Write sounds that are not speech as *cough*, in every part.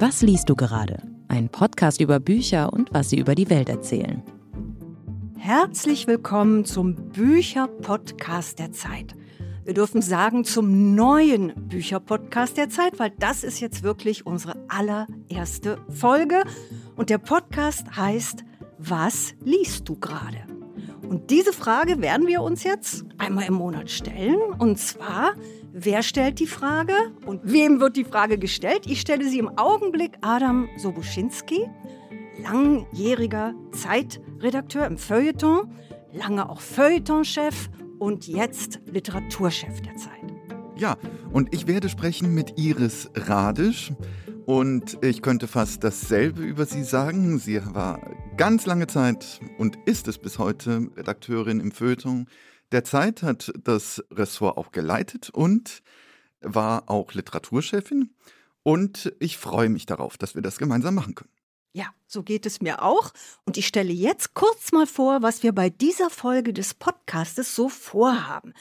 Was liest du gerade? Ein Podcast über Bücher und was sie über die Welt erzählen. Herzlich willkommen zum Bücherpodcast der Zeit. Wir dürfen sagen zum neuen Bücherpodcast der Zeit, weil das ist jetzt wirklich unsere allererste Folge. Und der Podcast heißt Was liest du gerade? Und diese Frage werden wir uns jetzt einmal im Monat stellen. Und zwar, wer stellt die Frage und wem wird die Frage gestellt? Ich stelle sie im Augenblick Adam Sobuschinski, langjähriger Zeitredakteur im Feuilleton, lange auch Feuilletonchef und jetzt Literaturchef der Zeit. Ja, und ich werde sprechen mit Iris Radisch. Und ich könnte fast dasselbe über sie sagen. Sie war ganz lange Zeit und ist es bis heute Redakteurin im Feuilleton der Zeit, hat das Ressort auch geleitet und war auch Literaturchefin. Und ich freue mich darauf, dass wir das gemeinsam machen können. Ja, so geht es mir auch. Und ich stelle jetzt kurz mal vor, was wir bei dieser Folge des Podcastes so vorhaben.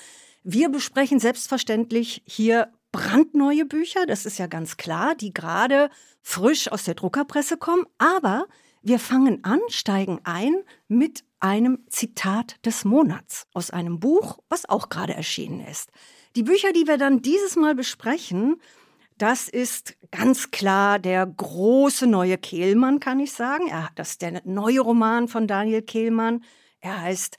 Wir besprechen selbstverständlich hier brandneue Bücher, das ist ja ganz klar, die gerade frisch aus der Druckerpresse kommen. Aber wir fangen an, steigen ein mit einem Zitat des Monats aus einem Buch, was auch gerade erschienen ist. Die Bücher, die wir dann dieses Mal besprechen, das ist ganz klar der große neue Kehlmann, kann ich sagen. Er, das ist der neue Roman von Daniel Kehlmann. Er heißt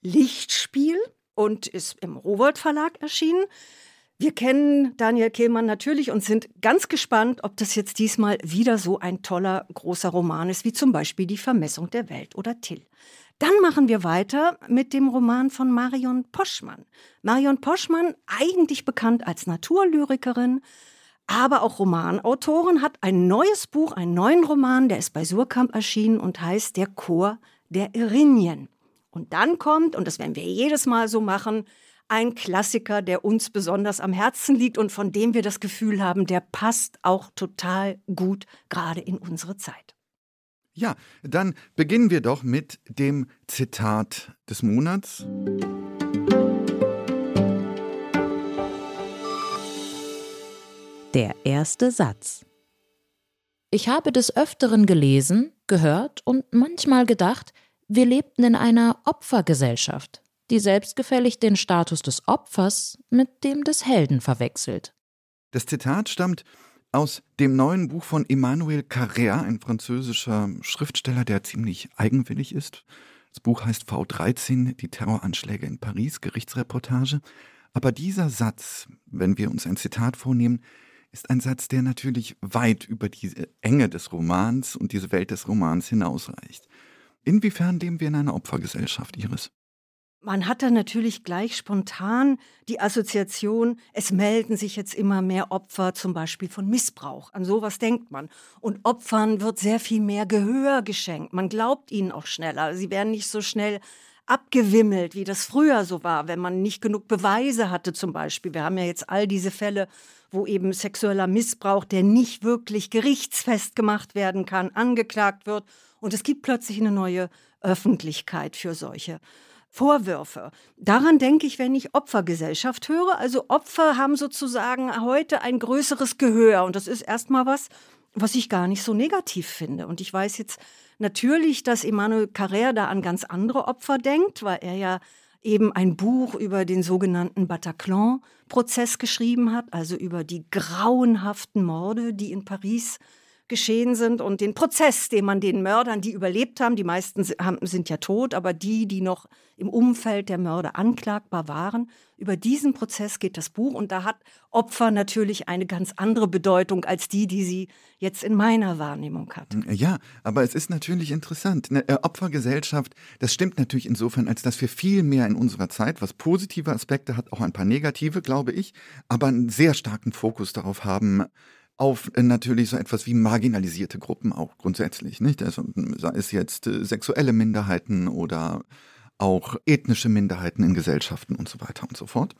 Lichtspiel und ist im Rowold Verlag erschienen. Wir kennen Daniel Kehlmann natürlich und sind ganz gespannt, ob das jetzt diesmal wieder so ein toller, großer Roman ist, wie zum Beispiel Die Vermessung der Welt oder Till. Dann machen wir weiter mit dem Roman von Marion Poschmann. Marion Poschmann, eigentlich bekannt als Naturlyrikerin, aber auch Romanautorin, hat ein neues Buch, einen neuen Roman, der ist bei Surkamp erschienen und heißt Der Chor der Erinien. Und dann kommt, und das werden wir jedes Mal so machen, ein Klassiker, der uns besonders am Herzen liegt und von dem wir das Gefühl haben, der passt auch total gut gerade in unsere Zeit. Ja, dann beginnen wir doch mit dem Zitat des Monats. Der erste Satz. Ich habe des Öfteren gelesen, gehört und manchmal gedacht, wir lebten in einer Opfergesellschaft die selbstgefällig den Status des Opfers mit dem des Helden verwechselt. Das Zitat stammt aus dem neuen Buch von Emmanuel Carrère, ein französischer Schriftsteller, der ziemlich eigenwillig ist. Das Buch heißt V13, die Terroranschläge in Paris, Gerichtsreportage. Aber dieser Satz, wenn wir uns ein Zitat vornehmen, ist ein Satz, der natürlich weit über die Enge des Romans und diese Welt des Romans hinausreicht. Inwiefern leben wir in einer Opfergesellschaft, Iris? Man hat dann natürlich gleich spontan die Assoziation, es melden sich jetzt immer mehr Opfer zum Beispiel von Missbrauch. An sowas denkt man. Und Opfern wird sehr viel mehr Gehör geschenkt. Man glaubt ihnen auch schneller. Sie werden nicht so schnell abgewimmelt, wie das früher so war, wenn man nicht genug Beweise hatte zum Beispiel. Wir haben ja jetzt all diese Fälle, wo eben sexueller Missbrauch, der nicht wirklich gerichtsfest gemacht werden kann, angeklagt wird. Und es gibt plötzlich eine neue Öffentlichkeit für solche Vorwürfe. Daran denke ich, wenn ich Opfergesellschaft höre. Also Opfer haben sozusagen heute ein größeres Gehör und das ist erstmal was, was ich gar nicht so negativ finde. Und ich weiß jetzt natürlich, dass Emmanuel Carrère da an ganz andere Opfer denkt, weil er ja eben ein Buch über den sogenannten Bataclan-Prozess geschrieben hat, also über die grauenhaften Morde, die in Paris geschehen sind und den Prozess, den man den Mördern, die überlebt haben, die meisten sind ja tot, aber die, die noch im Umfeld der Mörder anklagbar waren, über diesen Prozess geht das Buch und da hat Opfer natürlich eine ganz andere Bedeutung als die, die sie jetzt in meiner Wahrnehmung hat. Ja, aber es ist natürlich interessant. Eine äh, Opfergesellschaft, das stimmt natürlich insofern, als dass wir viel mehr in unserer Zeit, was positive Aspekte hat, auch ein paar negative, glaube ich, aber einen sehr starken Fokus darauf haben, auf äh, natürlich so etwas wie marginalisierte Gruppen auch grundsätzlich, nicht? Also sei es jetzt äh, sexuelle Minderheiten oder auch ethnische Minderheiten in Gesellschaften und so weiter und so fort.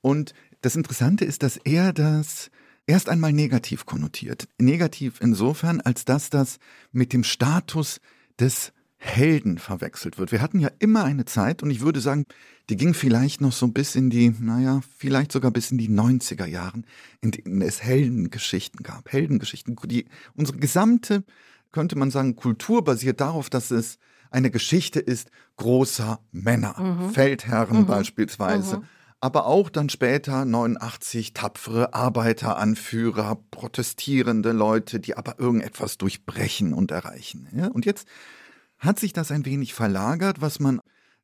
Und das Interessante ist, dass er das erst einmal negativ konnotiert. Negativ insofern, als dass das mit dem Status des Helden verwechselt wird. Wir hatten ja immer eine Zeit, und ich würde sagen, die ging vielleicht noch so bis in die, naja, vielleicht sogar bis in die 90er Jahren, in denen es Heldengeschichten gab. Heldengeschichten, die unsere gesamte, könnte man sagen, Kultur basiert darauf, dass es eine Geschichte ist großer Männer, mhm. Feldherren mhm. beispielsweise. Mhm. Aber auch dann später 89 tapfere Arbeiteranführer, protestierende Leute, die aber irgendetwas durchbrechen und erreichen. Ja? Und jetzt hat sich das ein wenig verlagert, was man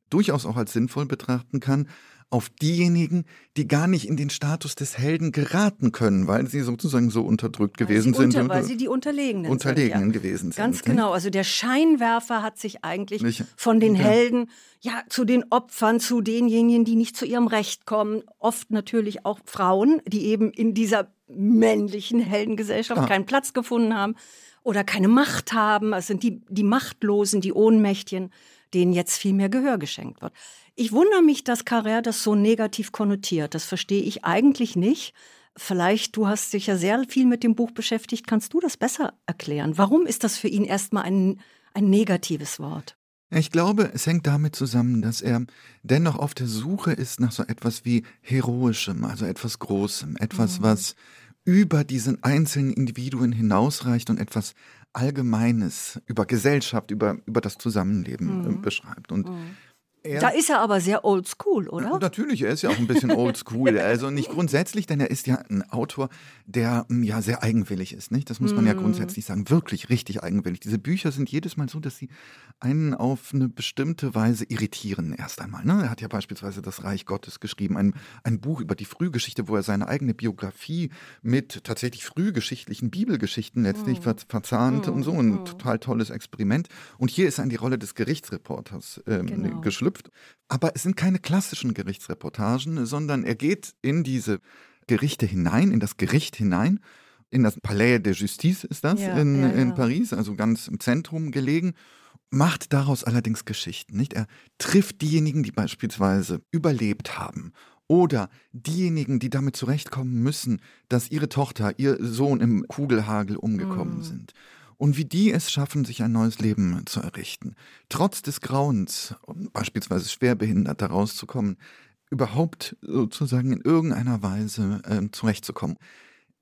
durchaus auch als sinnvoll betrachten kann, auf diejenigen, die gar nicht in den Status des Helden geraten können, weil sie sozusagen so unterdrückt gewesen unter, sind. Weil sie die Unterlegenen, Unterlegenen sind, ja. gewesen sind. Ganz genau. Also der Scheinwerfer hat sich eigentlich nicht, von den okay. Helden ja zu den Opfern, zu denjenigen, die nicht zu ihrem Recht kommen. Oft natürlich auch Frauen, die eben in dieser männlichen Heldengesellschaft ah. keinen Platz gefunden haben oder keine Macht haben. Es sind die, die Machtlosen, die Ohnmächtigen, denen jetzt viel mehr Gehör geschenkt wird. Ich wundere mich, dass Carrère das so negativ konnotiert. Das verstehe ich eigentlich nicht. Vielleicht, du hast dich ja sehr viel mit dem Buch beschäftigt, kannst du das besser erklären? Warum ist das für ihn erstmal ein, ein negatives Wort? Ich glaube, es hängt damit zusammen, dass er dennoch auf der Suche ist nach so etwas wie Heroischem, also etwas Großem, etwas, mhm. was über diesen einzelnen Individuen hinausreicht und etwas Allgemeines über Gesellschaft, über, über das Zusammenleben äh, mhm. beschreibt. Und mhm. Er, da ist er aber sehr oldschool, oder? Natürlich, er ist ja auch ein bisschen oldschool. *laughs* also nicht grundsätzlich, denn er ist ja ein Autor, der hm, ja sehr eigenwillig ist, nicht? Das muss man mm. ja grundsätzlich sagen. Wirklich richtig eigenwillig. Diese Bücher sind jedes Mal so, dass sie einen auf eine bestimmte Weise irritieren, erst einmal. Ne? Er hat ja beispielsweise Das Reich Gottes geschrieben, ein, ein Buch über die Frühgeschichte, wo er seine eigene Biografie mit tatsächlich frühgeschichtlichen Bibelgeschichten letztlich mm. ver verzahnt mm. und so. Ein total tolles Experiment. Und hier ist er in die Rolle des Gerichtsreporters ähm, genau. geschlüpft verknüpft. Aber es sind keine klassischen Gerichtsreportagen, sondern er geht in diese Gerichte hinein, in das Gericht hinein, in das Palais de Justice ist das ja, in, ja, ja. in Paris, also ganz im Zentrum gelegen macht daraus allerdings Geschichten, nicht? Er trifft diejenigen, die beispielsweise überlebt haben oder diejenigen, die damit zurechtkommen müssen, dass ihre Tochter, ihr Sohn im Kugelhagel umgekommen mm. sind und wie die es schaffen, sich ein neues Leben zu errichten. Trotz des Grauens, beispielsweise schwerbehinderter rauszukommen, überhaupt sozusagen in irgendeiner Weise äh, zurechtzukommen.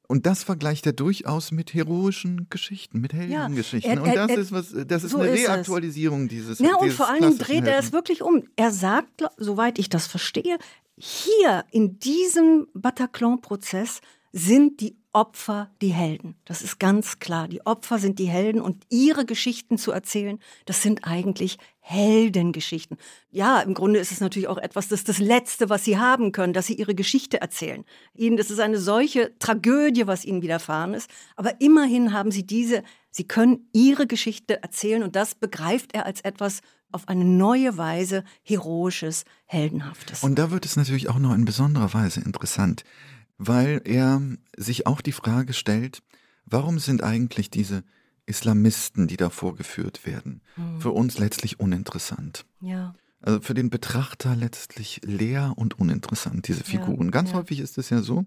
Und das vergleicht er durchaus mit heroischen Geschichten, mit Heldengeschichten. Ja, und das ist was, das ist so eine Reaktualisierung ist dieses. Ja, und vor allen Dingen dreht er es wirklich um. Er sagt, soweit ich das verstehe, hier in diesem Bataclan-Prozess sind die Opfer die Helden. Das ist ganz klar. Die Opfer sind die Helden und ihre Geschichten zu erzählen, das sind eigentlich Heldengeschichten. Ja, im Grunde ist es natürlich auch etwas, das ist das Letzte, was sie haben können, dass sie ihre Geschichte erzählen. Ihnen, das ist eine solche Tragödie, was ihnen widerfahren ist. Aber immerhin haben sie diese, sie können ihre Geschichte erzählen und das begreift er als etwas auf eine neue Weise heroisches, heldenhaftes. Und da wird es natürlich auch noch in besonderer Weise interessant weil er sich auch die Frage stellt, warum sind eigentlich diese Islamisten, die da vorgeführt werden, mhm. für uns letztlich uninteressant? Ja. Also für den Betrachter letztlich leer und uninteressant, diese Figuren. Ja, ganz ja. häufig ist es ja so,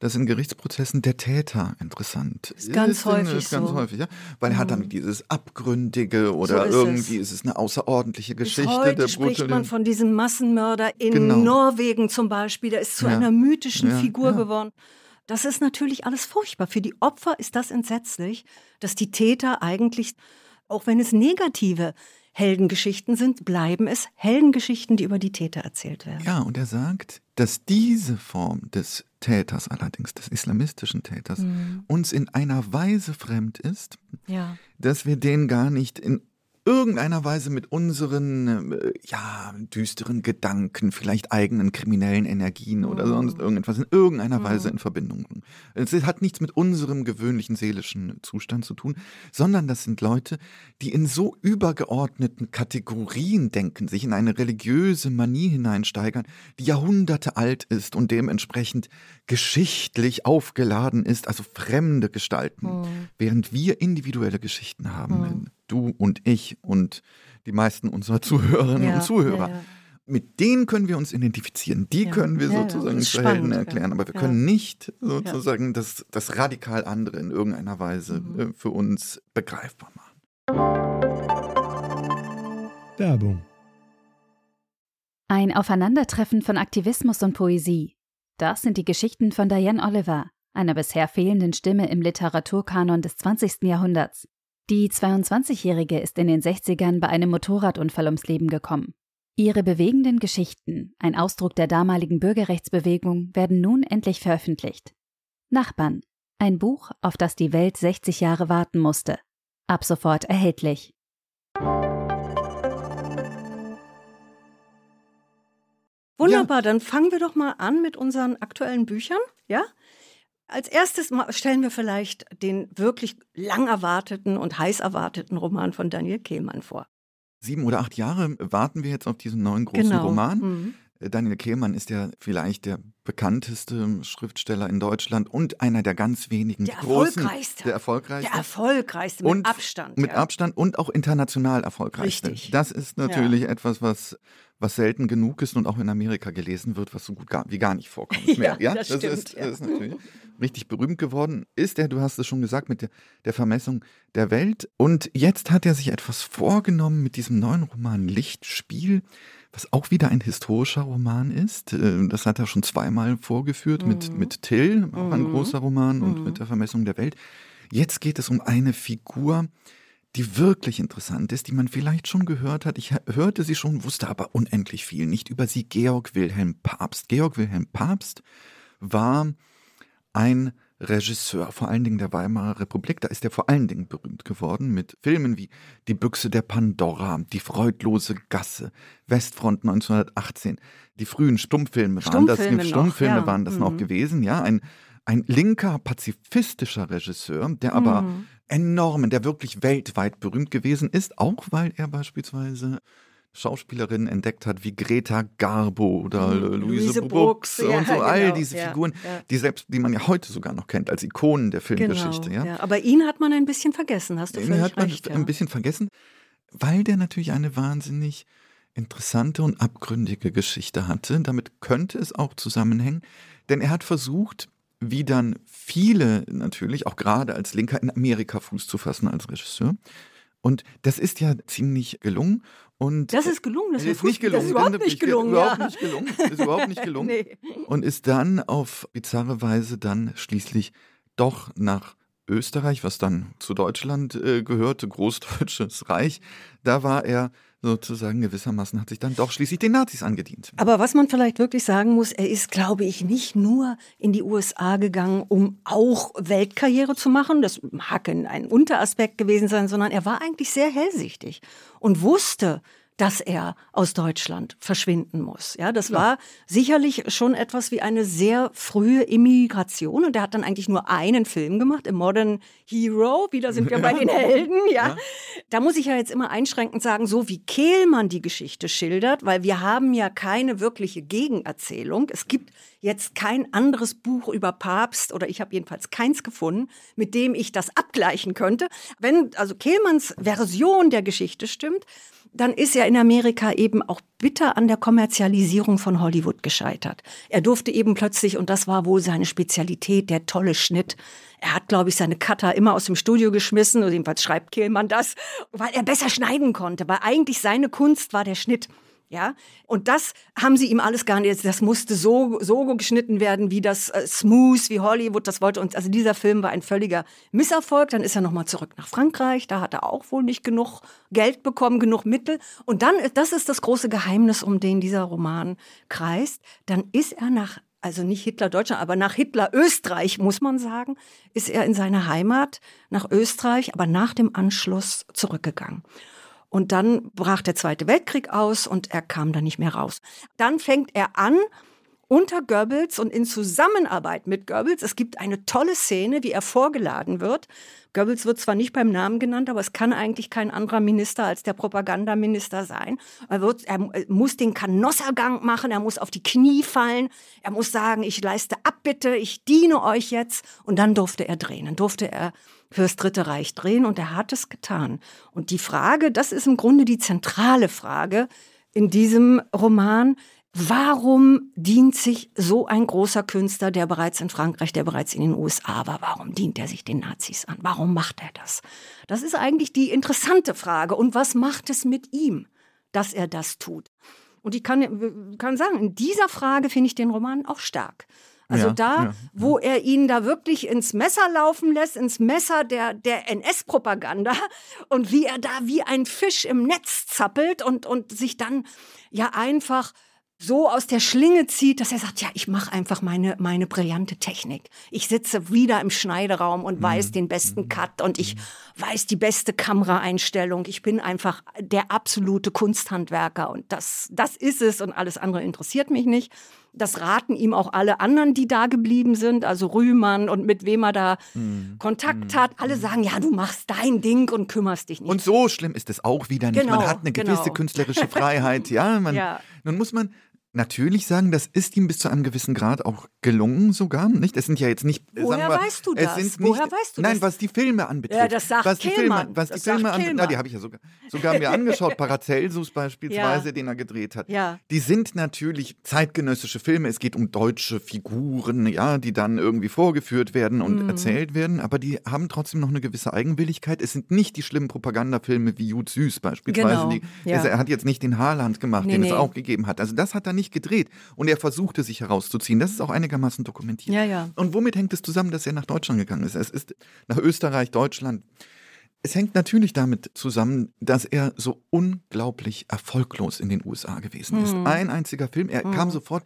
dass in Gerichtsprozessen der Täter interessant ist. Ganz ist häufig. Ist ganz so. häufig, ja. Weil mhm. er hat dann dieses Abgründige oder so ist irgendwie es. ist es eine außerordentliche Geschichte. Bis heute der spricht man von diesem Massenmörder in genau. Norwegen zum Beispiel. Der ist zu ja. einer mythischen Figur geworden. Das ist natürlich alles furchtbar. Für die Opfer ist das entsetzlich, dass die Täter eigentlich, auch wenn es negative Heldengeschichten sind, bleiben es Heldengeschichten, die über die Täter erzählt werden. Ja, und er sagt, dass diese Form des Täters allerdings, des islamistischen Täters, mhm. uns in einer Weise fremd ist, ja. dass wir den gar nicht in irgendeiner Weise mit unseren äh, ja, düsteren Gedanken, vielleicht eigenen kriminellen Energien oder sonst irgendetwas in irgendeiner mhm. Weise in Verbindung. Es hat nichts mit unserem gewöhnlichen seelischen Zustand zu tun, sondern das sind Leute, die in so übergeordneten Kategorien denken, sich in eine religiöse Manie hineinsteigern, die Jahrhunderte alt ist und dementsprechend geschichtlich aufgeladen ist, also fremde Gestalten, mhm. während wir individuelle Geschichten haben. Du und ich und die meisten unserer Zuhörerinnen ja, und Zuhörer. Ja, ja. Mit denen können wir uns identifizieren, die können wir sozusagen zu Helden erklären, aber wir können nicht sozusagen das, das radikal andere in irgendeiner Weise mhm. Äh, für uns begreifbar machen. Werbung. Ein Aufeinandertreffen von Aktivismus und Poesie. Das sind die Geschichten von Diane Oliver, einer bisher fehlenden Stimme im Literaturkanon des 20. Jahrhunderts. Die 22-Jährige ist in den 60ern bei einem Motorradunfall ums Leben gekommen. Ihre bewegenden Geschichten, ein Ausdruck der damaligen Bürgerrechtsbewegung, werden nun endlich veröffentlicht. Nachbarn, ein Buch, auf das die Welt 60 Jahre warten musste. Ab sofort erhältlich. Wunderbar, dann fangen wir doch mal an mit unseren aktuellen Büchern, ja? Als erstes stellen wir vielleicht den wirklich lang erwarteten und heiß erwarteten Roman von Daniel Kehlmann vor. Sieben oder acht Jahre warten wir jetzt auf diesen neuen großen Genau. Roman. Mhm. Daniel Kehlmann ist ja vielleicht der bekannteste Schriftsteller in Deutschland und einer der ganz wenigen Der großen, erfolgreichste. der erfolgreichste. Der erfolgreichste mit Und Abstand. Mit ja. Abstand und auch international erfolgreichste. Richtig. Das ist natürlich etwas, was, was selten genug ist und auch in Amerika gelesen wird, was so gut gar, wie gar nicht vorkommt *laughs* Ja, mehr. Ja, das das, stimmt, ist, ja. ist natürlich richtig berühmt geworden. Ist er, du hast es schon gesagt, mit der, der Vermessung der Welt. Und jetzt hat er sich etwas vorgenommen mit diesem neuen Roman Lichtspiel, was auch wieder ein historischer Roman ist. Äh, Das hat er schon zweimal vorgeführt mit, Mhm. mit Till, auch ein Mhm. großer Roman, und Mhm. mit der Vermessung der Welt. Jetzt geht es um eine Figur, die wirklich interessant ist, die man vielleicht schon gehört hat. Ich hörte sie schon, wusste aber unendlich viel nicht über sie. Georg Wilhelm Papst. Georg Wilhelm Papst war ein Regisseur, vor allen Dingen der Weimarer Republik. Da ist er vor allen Dingen berühmt geworden mit Filmen wie Die Büchse der Pandora, Die freudlose Gasse, Westfront 1918. Die frühen Stummfilme waren das. Stummfilme Die noch, Stummfilme ja. waren das noch Mhm. gewesen, ja. Ein, ein linker, pazifistischer Regisseur, der aber Mhm. enormen, der wirklich weltweit berühmt gewesen ist, auch weil er beispielsweise Schauspielerinnen entdeckt hat wie Greta Garbo oder Mhm. Luise, Luise Brooks Brooks, ja, und so all genau, diese ja, Figuren, ja. die selbst, die man ja heute sogar noch kennt als Ikonen der Filmgeschichte. Genau, ja. Aber ihn hat man ein bisschen vergessen, hast du Den völlig hat man recht. Ein bisschen vergessen, weil der natürlich eine wahnsinnig interessante und abgründige Geschichte hatte. Damit könnte es auch zusammenhängen, denn er hat versucht, wie dann viele natürlich, auch gerade als Linker in Amerika Fuß zu fassen als Regisseur. Und das ist ja ziemlich gelungen. Und Das ist gelungen, das ist nicht Das gelungen. ist überhaupt nicht gelungen. Überhaupt ja. nicht gelungen. Ist überhaupt nicht *laughs* gelungen. nee. Und ist dann auf bizarre Weise dann schließlich doch nach Österreich, was dann zu Deutschland äh, gehörte, Großdeutsches Reich, da war er sozusagen gewissermaßen, hat sich dann doch schließlich den Nazis angedient. Aber was man vielleicht wirklich sagen muss, er ist, glaube ich, nicht nur in die USA gegangen, um auch Weltkarriere zu machen. Das mag ein Unteraspekt gewesen sein, sondern er war eigentlich sehr hellsichtig und wusste, dass er aus Deutschland verschwinden muss. Ja, das war sicherlich schon etwas wie eine sehr frühe Immigration und er hat dann eigentlich nur einen Film gemacht, im Modern Hero. Wieder sind wir *laughs* bei den Helden, ja. Ja. Da muss ich ja jetzt immer einschränkend sagen, so wie Kehlmann die Geschichte schildert, weil wir haben ja keine wirkliche Gegenerzählung. Es gibt jetzt kein anderes Buch über Papst oder ich habe jedenfalls keins gefunden, mit dem ich das abgleichen könnte. Wenn also Kehlmanns Version der Geschichte stimmt, dann ist er in Amerika eben auch bitter an der Kommerzialisierung von Hollywood gescheitert. Er durfte eben plötzlich, und das war wohl seine Spezialität, der tolle Schnitt. Er hat, glaube ich, seine Cutter immer aus dem Studio geschmissen, oder jedenfalls schreibt Kehlmann das, weil er besser schneiden konnte, weil eigentlich seine Kunst war der Schnitt. Ja, und das haben sie ihm alles gar nicht. Das musste so, so geschnitten werden, wie das äh, Smooth, wie Hollywood. Das wollte uns. Also dieser Film war ein völliger Misserfolg. Dann ist er nochmal zurück nach Frankreich. Da hat er auch wohl nicht genug Geld bekommen, genug Mittel. Und dann, das ist das große Geheimnis, um den dieser Roman kreist. Dann ist er nach also nicht Hitler Deutschland, aber nach Hitler Österreich, muss man sagen, ist er in seine Heimat nach Österreich, aber nach dem Anschluss zurückgegangen. Und dann brach der Zweite Weltkrieg aus und er kam da nicht mehr raus. Dann fängt er an, unter Goebbels und in Zusammenarbeit mit Goebbels. Es gibt eine tolle Szene, wie er vorgeladen wird. Goebbels wird zwar nicht beim Namen genannt, aber es kann eigentlich kein anderer Minister als der Propagandaminister sein. Er, wird, er muss den Kanossergang machen, er muss auf die Knie fallen, er muss sagen, ich leiste Abbitte, ich diene euch jetzt. Und dann durfte er drehen, dann durfte er fürs Dritte Reich drehen und er hat es getan. Und die Frage, das ist im Grunde die zentrale Frage in diesem Roman, Warum dient sich so ein großer Künstler, der bereits in Frankreich, der bereits in den USA war, warum dient er sich den Nazis an? Warum macht er das? Das ist eigentlich die interessante Frage. Und was macht es mit ihm? dass er das tut. Und ich kann, kann sagen, in dieser Frage finde ich den Roman auch stark. Also Ja, da, ja, wo er ihn da wirklich ins Messer laufen lässt, ins Messer der, der NS-Propaganda *laughs* und wie er da wie ein Fisch im Netz zappelt und, und sich dann ja einfach so aus der Schlinge zieht, dass er sagt, ja, ich mache einfach meine, meine brillante Technik. Ich sitze wieder im Schneideraum und weiß den besten Cut und ich weiß die beste Kameraeinstellung. Ich bin einfach der absolute Kunsthandwerker und das, das ist es und alles andere interessiert mich nicht. Das raten ihm auch alle anderen, die da geblieben sind, also Rühmann und mit wem er da Kontakt hat. Alle sagen, ja, du machst dein Ding und kümmerst dich nicht. Und so schlimm ist es auch wieder nicht. Genau, man hat eine gewisse genau. künstlerische Freiheit. *laughs* Ja, man, Ja. nun muss man natürlich sagen, das ist ihm bis zu einem gewissen Grad auch gelungen sogar. Nicht? Es sind ja jetzt nicht. Woher wir, weißt du das? Sind Woher nicht, weißt du Nein, das? was die Filme anbetrifft. Ja, das sagt was die. Filme, was Das die Filme anbetrifft. Na, die habe ich ja sogar, sogar mir angeschaut. *laughs* Paracelsus beispielsweise, Ja. den er gedreht hat. Ja. Die sind natürlich zeitgenössische Filme. Es geht um deutsche Figuren, ja, die dann irgendwie vorgeführt werden und Mhm. erzählt werden. Aber die haben trotzdem noch eine gewisse Eigenwilligkeit. Es sind nicht die schlimmen Propagandafilme wie Jud Süß beispielsweise. Genau, Die, ja. also er hat jetzt nicht den Haarland gemacht, Nee, den nee. es auch gegeben hat. Also das hat er nicht gedreht. Und er versuchte sich herauszuziehen. Das ist auch einigermaßen dokumentiert. Ja, ja. Und womit hängt es zusammen, dass er nach Deutschland gegangen ist? Es ist nach Österreich, Deutschland. Es hängt natürlich damit zusammen, dass er so unglaublich erfolglos in den USA gewesen ist. Hm. Ein einziger Film, er kam sofort.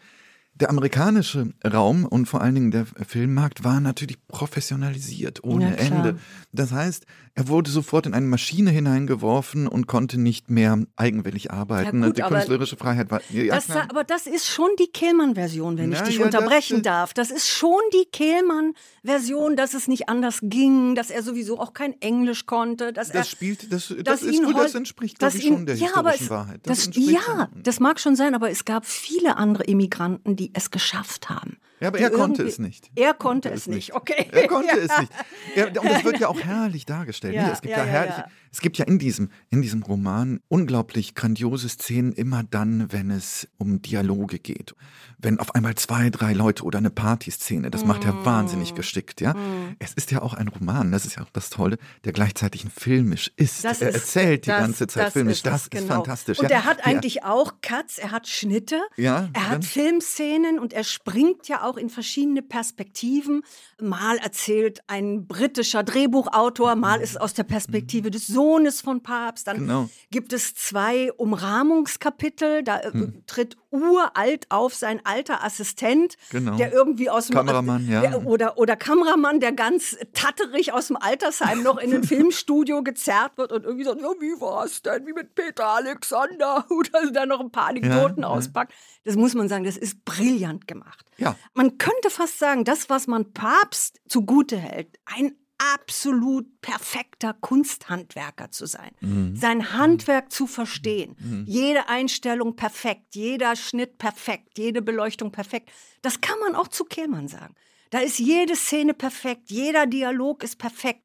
Der amerikanische Raum und vor allen Dingen der Filmmarkt war natürlich professionalisiert ohne Ja. Ende. Das heißt, er wurde sofort in eine Maschine hineingeworfen und konnte nicht mehr eigenwillig arbeiten. Ja gut, die künstlerische Freiheit war. Ja, Das, aber das ist schon die Kehlmann-Version, wenn ich Na dich ja, unterbrechen das, darf. Das ist schon die Kehlmann-Version, dass es nicht anders ging, dass er sowieso auch kein Englisch konnte, dass er das spielt, das, das, ist wohl, das entspricht, glaube ich, ihn- schon der historischen Wahrheit. Das, ja, das mag schon sein, aber es gab viele andere Immigranten, die es geschafft haben. Ja, aber er konnte es nicht. Er konnte es nicht, okay. Er konnte *laughs* Ja. es nicht. Er, und es wird ja auch herrlich dargestellt. Ja, ne? es gibt ja, ja. es gibt ja in diesem, in diesem Roman unglaublich grandiose Szenen, immer dann, wenn es um Dialoge geht. Wenn auf einmal zwei, drei Leute oder eine Partyszene, das macht Mm. er wahnsinnig geschickt, ja. Es ist ja auch ein Roman, das ist ja auch das Tolle, der gleichzeitig ein filmisch ist. Das er ist- erzählt die das- ganze Zeit das filmisch. ist das ist genau. fantastisch. Und er hat eigentlich auch Cuts, er hat Schnitte, Ja, er hat. Filmszenen und er springt ja auch in verschiedene Perspektiven. Mal erzählt ein britischer Drehbuchautor, mal ist es aus der Perspektive des Sohnes von Papst. Dann Genau. gibt es zwei Umrahmungskapitel, da äh, tritt uralt auf sein alter Assistent, Genau. der irgendwie aus dem Kameramann, ja. der, oder, oder Kameramann, der ganz tatterig aus dem Altersheim noch in ein *laughs* Filmstudio gezerrt wird und irgendwie sagt, ja, wie war's denn, wie mit Peter Alexander *laughs* oder da noch ein paar Anekdoten ja. auspackt. Das muss man sagen, das ist brillant gemacht. Ja. Man könnte fast sagen, das, was man Papst zugute hält, ein absolut perfekter Kunsthandwerker zu sein, Mhm. sein Handwerk zu verstehen, jede Einstellung perfekt, jeder Schnitt perfekt, jede Beleuchtung perfekt, das kann man auch zu Kehlmann sagen. Da ist jede Szene perfekt, jeder Dialog ist perfekt.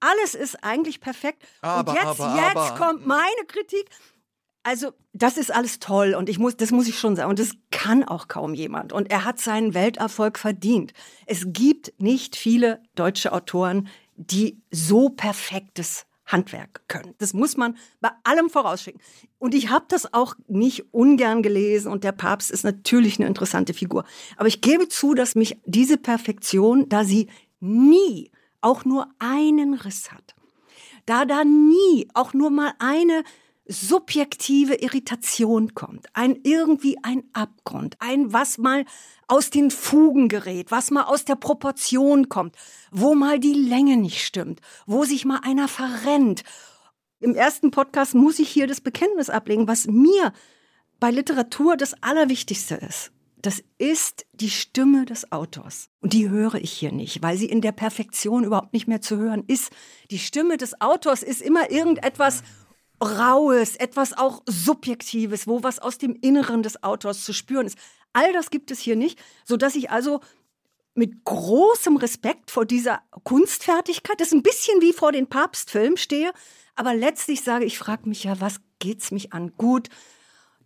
Alles ist eigentlich perfekt. Aber, und jetzt, aber, jetzt aber. kommt meine Kritik. Also, das ist alles toll und ich muss, das muss ich schon sagen. Und das kann auch kaum jemand. Und er hat seinen Welterfolg verdient. Es gibt nicht viele deutsche Autoren, die so perfektes Handwerk können. Das muss man bei allem vorausschicken. Und ich habe das auch nicht ungern gelesen und der Papst ist natürlich eine interessante Figur. Aber ich gebe zu, dass mich diese Perfektion, da sie nie auch nur einen Riss hat, da da nie auch nur mal eine subjektive Irritation kommt, ein irgendwie ein Abgrund, ein was mal aus den Fugen gerät, was mal aus der Proportion kommt, wo mal die Länge nicht stimmt, wo sich mal einer verrennt. Im ersten Podcast muss ich hier das Bekenntnis ablegen, was mir bei Literatur das Allerwichtigste ist. Das ist die Stimme des Autors. Und die höre ich hier nicht, weil sie in der Perfektion überhaupt nicht mehr zu hören ist. Die Stimme des Autors ist immer irgendetwas Raues, etwas auch Subjektives, wo was aus dem Inneren des Autors zu spüren ist. All das gibt es hier nicht, sodass ich also mit großem Respekt vor dieser Kunstfertigkeit, das ist ein bisschen wie vor den Papstfilmen stehe, aber letztlich sage ich, frage mich ja, was geht's mich an? Gut,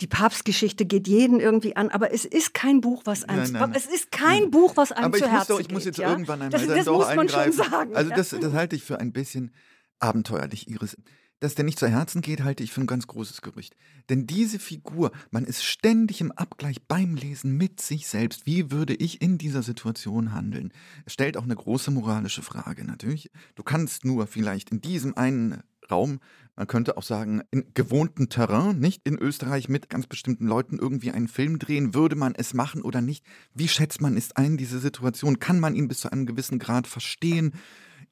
die Papstgeschichte geht jeden irgendwie an, aber es ist kein Buch, was einem, Nein, nein, nein. es ist kein Buch, was einem Aber zu ich muss, Herzen doch, ich muss geht, jetzt ja? irgendwann einmal das, das muss man schon eingreifen. sagen. Also das, das halte ich für ein bisschen abenteuerlich, Iris. Dass der nicht zu Herzen geht, halte ich für ein ganz großes Gerücht. Denn diese Figur, man ist ständig im Abgleich beim Lesen mit sich selbst. Wie würde ich in dieser Situation handeln? Es stellt auch eine große moralische Frage natürlich. Du kannst nur vielleicht in diesem einen Raum, man könnte auch sagen, in gewohnten Terrain, nicht in Österreich mit ganz bestimmten Leuten irgendwie einen Film drehen, würde man es machen oder nicht? Wie schätzt man es ein, diese Situation? Kann man ihn bis zu einem gewissen Grad verstehen?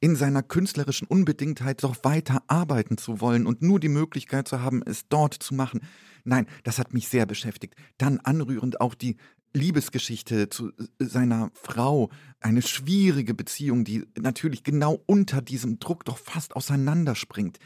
In seiner künstlerischen Unbedingtheit doch weiter arbeiten zu wollen und nur die Möglichkeit zu haben, es dort zu machen. Nein, das hat mich sehr beschäftigt. Dann anrührend auch die Liebesgeschichte zu äh, seiner Frau, eine schwierige Beziehung, die natürlich genau unter diesem Druck doch fast auseinanderspringt,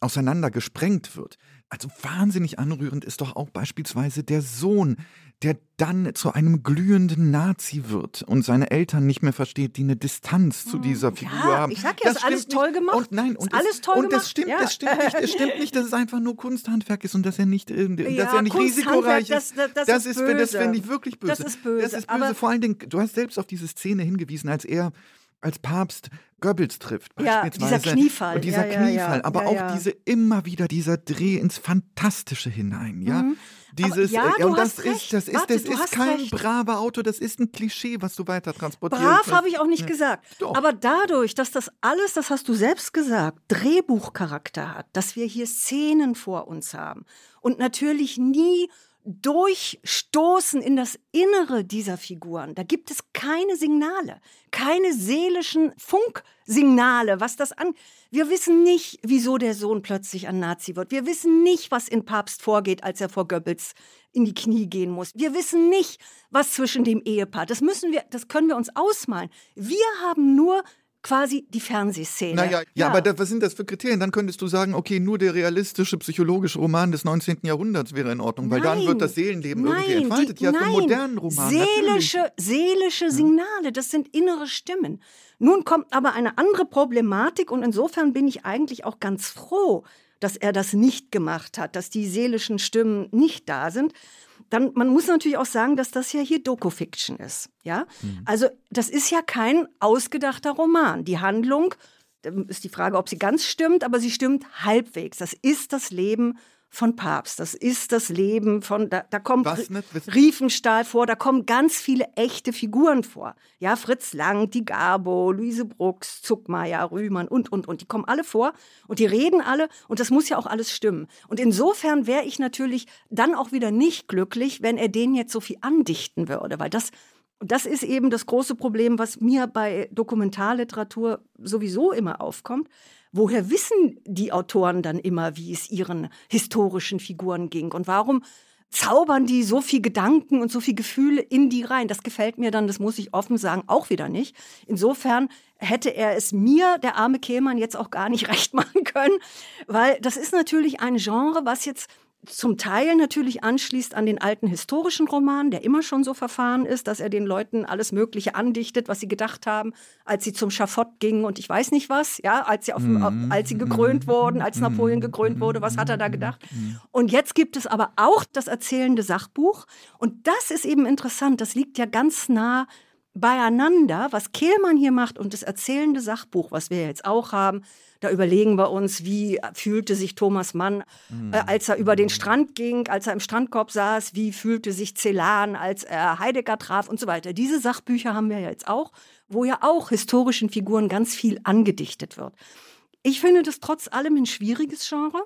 auseinandergesprengt wird. Also wahnsinnig anrührend ist doch auch beispielsweise der Sohn, der dann zu einem glühenden Nazi wird und seine Eltern nicht mehr versteht, die eine Distanz zu dieser Figur ja, haben. Ich sag ja, das ist alles toll gemacht. Und nein, und ist alles toll und gemacht. es stimmt, ja. es stimmt nicht, es stimmt nicht, dass es einfach nur Kunsthandwerk ist und dass er nicht, äh, dass Ja, er nicht risikoreich ist. das- das- das ist ist, das böse. finde ich wirklich böse. Das ist böse, Das ist böse. aber- Vor allen Dingen, du hast selbst auf diese Szene hingewiesen, als er als Papst Goebbels trifft, Ja, beispielsweise. dieser Kniefall. Und dieser Ja, ja. Kniefall, aber auch diese immer wieder dieser Dreh ins Fantastische hinein, ja. Dieses, Mhm. Aber ja, äh, und das ist, das ist, Warte, das du ist hast kein recht. braver Autor, das ist ein Klischee, was du weiter transportierst. Brav habe ich auch nicht gesagt. Doch. Aber dadurch, dass das alles, das hast du selbst gesagt, Drehbuchcharakter hat, dass wir hier Szenen vor uns haben und natürlich nie durchstoßen in das Innere dieser Figuren. Da gibt es keine Signale, keine seelischen Funksignale, was das an. Wir wissen nicht, wieso der Sohn plötzlich ein Nazi wird. Wir wissen nicht, was in Papst vorgeht, als er vor Goebbels in die Knie gehen muss. Wir wissen nicht, was zwischen dem Ehepaar. Das müssen wir, das können wir uns ausmalen. Wir haben nur quasi die Fernsehszene. Naja, ja, aber da, was sind das für Kriterien? Dann könntest du sagen, okay, nur der realistische psychologische Roman des 19. Jahrhunderts wäre in Ordnung, weil dann Nein. wird das Seelenleben irgendwie Nein, entfaltet. die- ja, für nein. modernen Roman. Seelische, seelische Signale, das sind innere Stimmen. Nun kommt aber eine andere Problematik und insofern bin ich eigentlich auch ganz froh, dass er das nicht gemacht hat, dass die seelischen Stimmen nicht da sind. Dann, man muss natürlich auch sagen, dass das ja hier Doku-Fiction ist. Ja? Also, das ist ja kein ausgedachter Roman. Die Handlung, da ist die Frage, ob sie ganz stimmt, aber sie stimmt halbwegs. Das ist das Leben von Papst. Das ist das Leben von, da, da kommt Riefenstahl vor, da kommen ganz viele echte Figuren vor. Ja, Fritz Lang, die Gabo, Luise Brucks, Zuckmeier, Rühmann und, und, und. Die kommen alle vor und die reden alle und das muss ja auch alles stimmen. Und insofern wäre ich natürlich dann auch wieder nicht glücklich, wenn er denen jetzt so viel andichten würde, weil das und das ist eben das große Problem, was mir bei Dokumentarliteratur sowieso immer aufkommt. Woher wissen die Autoren dann immer, wie es ihren historischen Figuren ging? Und warum zaubern die so viel Gedanken und so viel Gefühle in die rein? Das gefällt mir dann, das muss ich offen sagen, auch wieder nicht. Insofern hätte er es mir, der arme Kehlmann, jetzt auch gar nicht *laughs* recht machen können, weil das ist natürlich ein Genre, was jetzt zum Teil natürlich anschließt an den alten historischen Roman, der immer schon so verfahren ist, dass er den Leuten alles Mögliche andichtet, was sie gedacht haben, als sie zum Schafott gingen und ich weiß nicht was, ja, als sie, auf, auf, als sie gekrönt wurden, als Napoleon gekrönt wurde, was hat er da gedacht? Und jetzt gibt es aber auch das erzählende Sachbuch und das ist eben interessant, das liegt ja ganz nah beieinander, was Kehlmann hier macht und das erzählende Sachbuch, was wir jetzt auch haben. Da überlegen wir uns, wie fühlte sich Thomas Mann, äh, als er über den Strand ging, als er im Strandkorb saß, wie fühlte sich Celan, als er Heidegger traf und so weiter. Diese Sachbücher haben wir jetzt auch, wo ja auch historischen Figuren ganz viel angedichtet wird. Ich finde das trotz allem ein schwieriges Genre.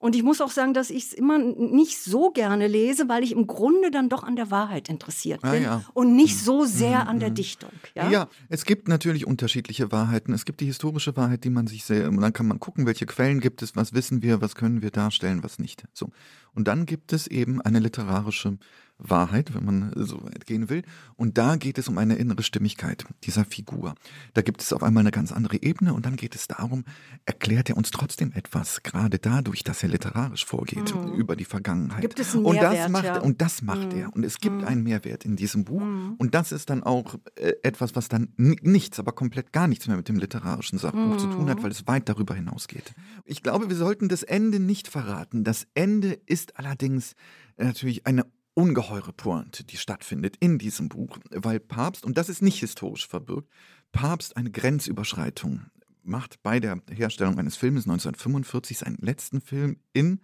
Und ich muss auch sagen, dass ich es immer nicht so gerne lese, weil ich im Grunde dann doch an der Wahrheit interessiert Ah, bin ja. und nicht so sehr an der Dichtung. Ja? Ja? es gibt natürlich unterschiedliche Wahrheiten. Es gibt die historische Wahrheit, die man sich sehr, und dann kann man gucken, welche Quellen gibt es, was wissen wir, was können wir darstellen, was nicht. So. Und dann gibt es eben eine literarische Wahrheit, wenn man so weit gehen will. Und da geht es um eine innere Stimmigkeit dieser Figur. Da gibt es auf einmal eine ganz andere Ebene und dann geht es darum, erklärt er uns trotzdem etwas, gerade dadurch, dass er literarisch vorgeht, über die Vergangenheit. Mhm. Gibt es einen und das Mehrwert, macht ja. Mhm. und das macht er. Und es gibt einen Mehrwert in diesem Buch. Und das ist dann auch äh, etwas, was dann ni- nichts, aber komplett gar nichts mehr mit dem literarischen Sachbuch zu tun Mhm. hat, weil es weit darüber hinausgeht. Ich glaube, wir sollten das Ende nicht verraten. Das Ende ist allerdings natürlich eine ungeheure Pointe, die stattfindet in diesem Buch, weil Papst, und das ist nicht historisch verbirgt, Papst eine Grenzüberschreitung macht bei der Herstellung eines Filmes 1945 seinen letzten Film in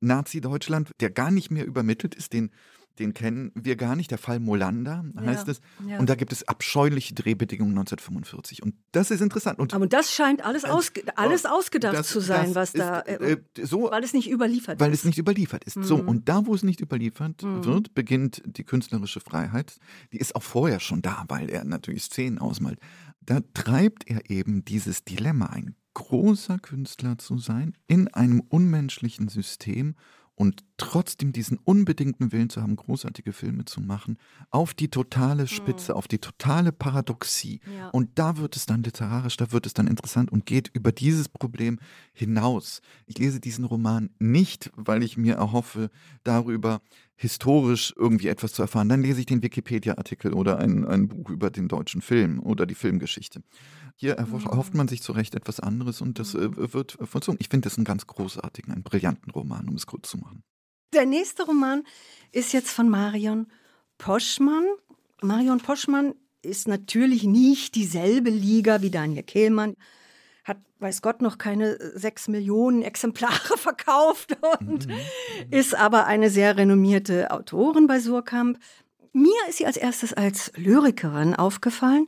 Nazi-Deutschland, der gar nicht mehr übermittelt ist, den den kennen wir gar nicht, der Fall Molander heißt ja, es. Ja. Und da gibt es abscheuliche Drehbedingungen 1945. Und das ist interessant. Und Aber das scheint alles, ausge alles ausgedacht das, zu sein, was ist, da, äh, äh, so, weil es nicht überliefert weil ist. Weil es nicht überliefert ist. Mhm. So, und da, wo es nicht überliefert mhm. wird, beginnt die künstlerische Freiheit. Die ist auch vorher schon da, weil er natürlich Szenen ausmalt. Da treibt er eben dieses Dilemma, ein großer Künstler zu sein in einem unmenschlichen System und trotzdem diesen unbedingten Willen zu haben, großartige Filme zu machen, auf die totale Spitze, mhm. auf die totale Paradoxie. Ja. Und da wird es dann literarisch, da wird es dann interessant und geht über dieses Problem hinaus. Ich lese diesen Roman nicht, weil ich mir erhoffe, darüber historisch irgendwie etwas zu erfahren. Dann lese ich den Wikipedia-Artikel oder ein, ein Buch über den deutschen Film oder die Filmgeschichte. Hier erhofft mhm. man sich zu Recht etwas anderes und das äh, mhm. wird vollzogen. Ich finde das einen ganz großartigen, einen brillanten Roman, um es kurz zu machen. Der nächste Roman ist jetzt von Marion Poschmann. Marion Poschmann ist natürlich nicht dieselbe Liga wie Daniel Kehlmann. Hat, weiß Gott, noch keine sechs Millionen Exemplare *laughs* verkauft und mhm. ist aber eine sehr renommierte Autorin bei Surkamp. Mir ist sie als erstes als Lyrikerin aufgefallen.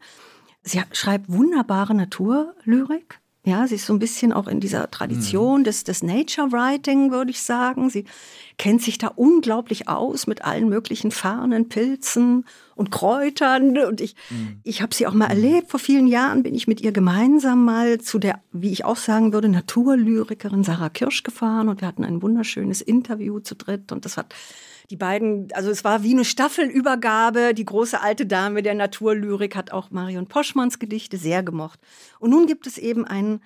Sie schreibt wunderbare Naturlyrik. Ja, sie ist so ein bisschen auch in dieser Tradition mhm. des, des Nature Writing, würde ich sagen. Sie kennt sich da unglaublich aus mit allen möglichen Farnen, Pilzen und Kräutern. Und ich, mhm. ich habe sie auch mal erlebt. Vor vielen Jahren bin ich mit ihr gemeinsam mal zu der, wie ich auch sagen würde, Naturlyrikerin Sarah Kirsch gefahren und wir hatten ein wunderschönes Interview zu dritt und das hat die beiden, also es war wie eine Staffelübergabe. Die große alte Dame der Naturlyrik hat auch Marion Poschmanns Gedichte sehr gemocht. Und nun gibt es eben einen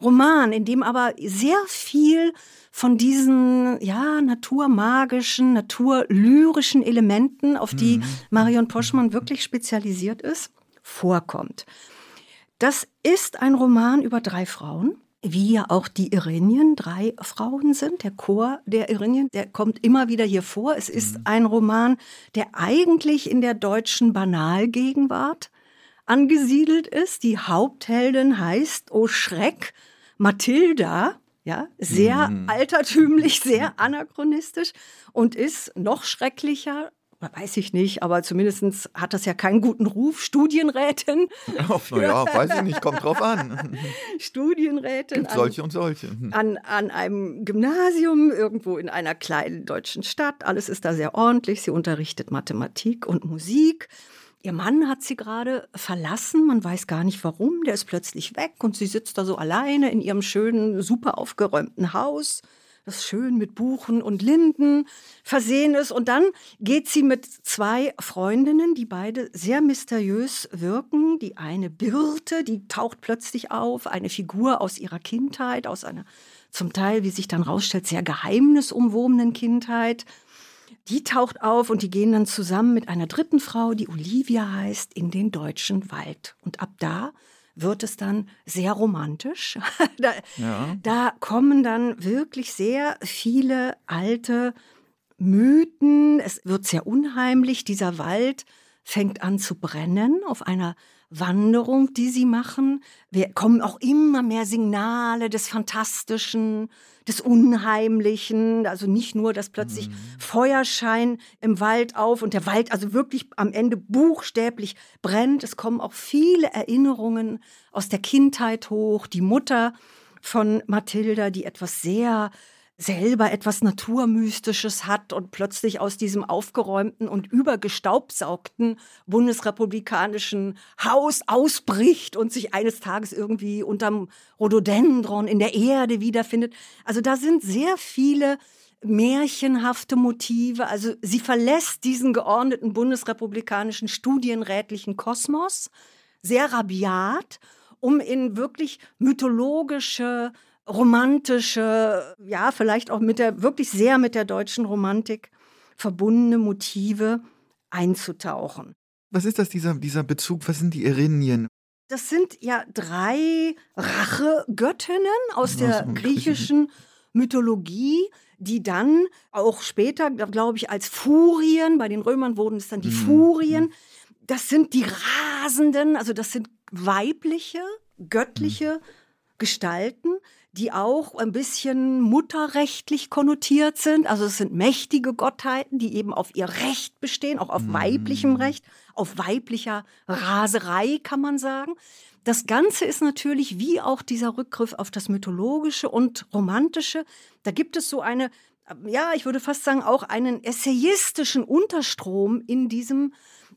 Roman, in dem aber sehr viel von diesen ja naturmagischen, naturlyrischen Elementen, auf die mhm. Marion Poschmann wirklich spezialisiert ist, vorkommt. Das ist ein Roman über drei Frauen wie ja auch die Irinien drei Frauen sind. Der Chor der Irinien, der kommt immer wieder hier vor. Es ist mhm. ein Roman, der eigentlich in der deutschen Banalgegenwart angesiedelt ist. Die Hauptheldin heißt, oh Schreck, Mathilda. Ja, sehr mhm. altertümlich, *laughs* sehr anachronistisch und ist noch schrecklicher, weiß ich nicht, aber zumindest hat das ja keinen guten Ruf. Studienrätin. Naja, weiß ich nicht, kommt drauf an. *laughs* Studienrätin. Gibt solche und solche. Hm. An, an einem Gymnasium irgendwo in einer kleinen deutschen Stadt. Alles ist da sehr ordentlich. Sie unterrichtet Mathematik und Musik. Ihr Mann hat sie gerade verlassen, man weiß gar nicht warum, der ist plötzlich weg und sie sitzt da so alleine in ihrem schönen, super aufgeräumten Haus das schön mit Buchen und Linden versehen ist. Und dann geht sie mit zwei Freundinnen, die beide sehr mysteriös wirken. Die eine Birte, die taucht plötzlich auf, eine Figur aus ihrer Kindheit, aus einer zum Teil, wie sich dann rausstellt, sehr geheimnisumwobenen Kindheit. Die taucht auf und die gehen dann zusammen mit einer dritten Frau, die Olivia heißt, in den deutschen Wald. Und ab da wird es dann sehr romantisch. *laughs* da, ja. da kommen dann wirklich sehr viele alte Mythen. Es wird sehr unheimlich. Dieser Wald fängt an zu brennen auf einer Wanderung, die sie machen. Wir kommen auch immer mehr Signale des Fantastischen, des Unheimlichen. Also nicht nur, dass plötzlich mhm. Feuerschein im Wald auf und der Wald also wirklich am Ende buchstäblich brennt. Es kommen auch viele Erinnerungen aus der Kindheit hoch. Die Mutter von Mathilda, die etwas sehr selber etwas Naturmystisches hat und plötzlich aus diesem aufgeräumten und übergestaubsaugten bundesrepublikanischen Haus ausbricht und sich eines Tages irgendwie unterm Rhododendron in der Erde wiederfindet. Also da sind sehr viele märchenhafte Motive. Also sie verlässt diesen geordneten bundesrepublikanischen studienrätlichen Kosmos sehr rabiat, um in wirklich mythologische romantische, ja, vielleicht auch mit der, wirklich sehr mit der deutschen Romantik verbundene Motive einzutauchen. Was ist das, dieser, dieser Bezug? Was sind die Erinien? Das sind ja drei Rachegöttinnen aus der griechischen Mythologie, die dann auch später, glaube ich, als Furien, bei den Römern wurden es dann die mhm. Furien, das sind die Rasenden, also das sind weibliche, göttliche mhm Gestalten, die auch ein bisschen mutterrechtlich konnotiert sind. Also es sind mächtige Gottheiten, die eben auf ihr Recht bestehen, auch auf mm. weiblichem Recht, auf weiblicher Raserei kann man sagen. Das Ganze ist natürlich wie auch dieser Rückgriff auf das Mythologische und Romantische. Da gibt es so eine, ja, ich würde fast sagen, auch einen essayistischen Unterstrom in diesem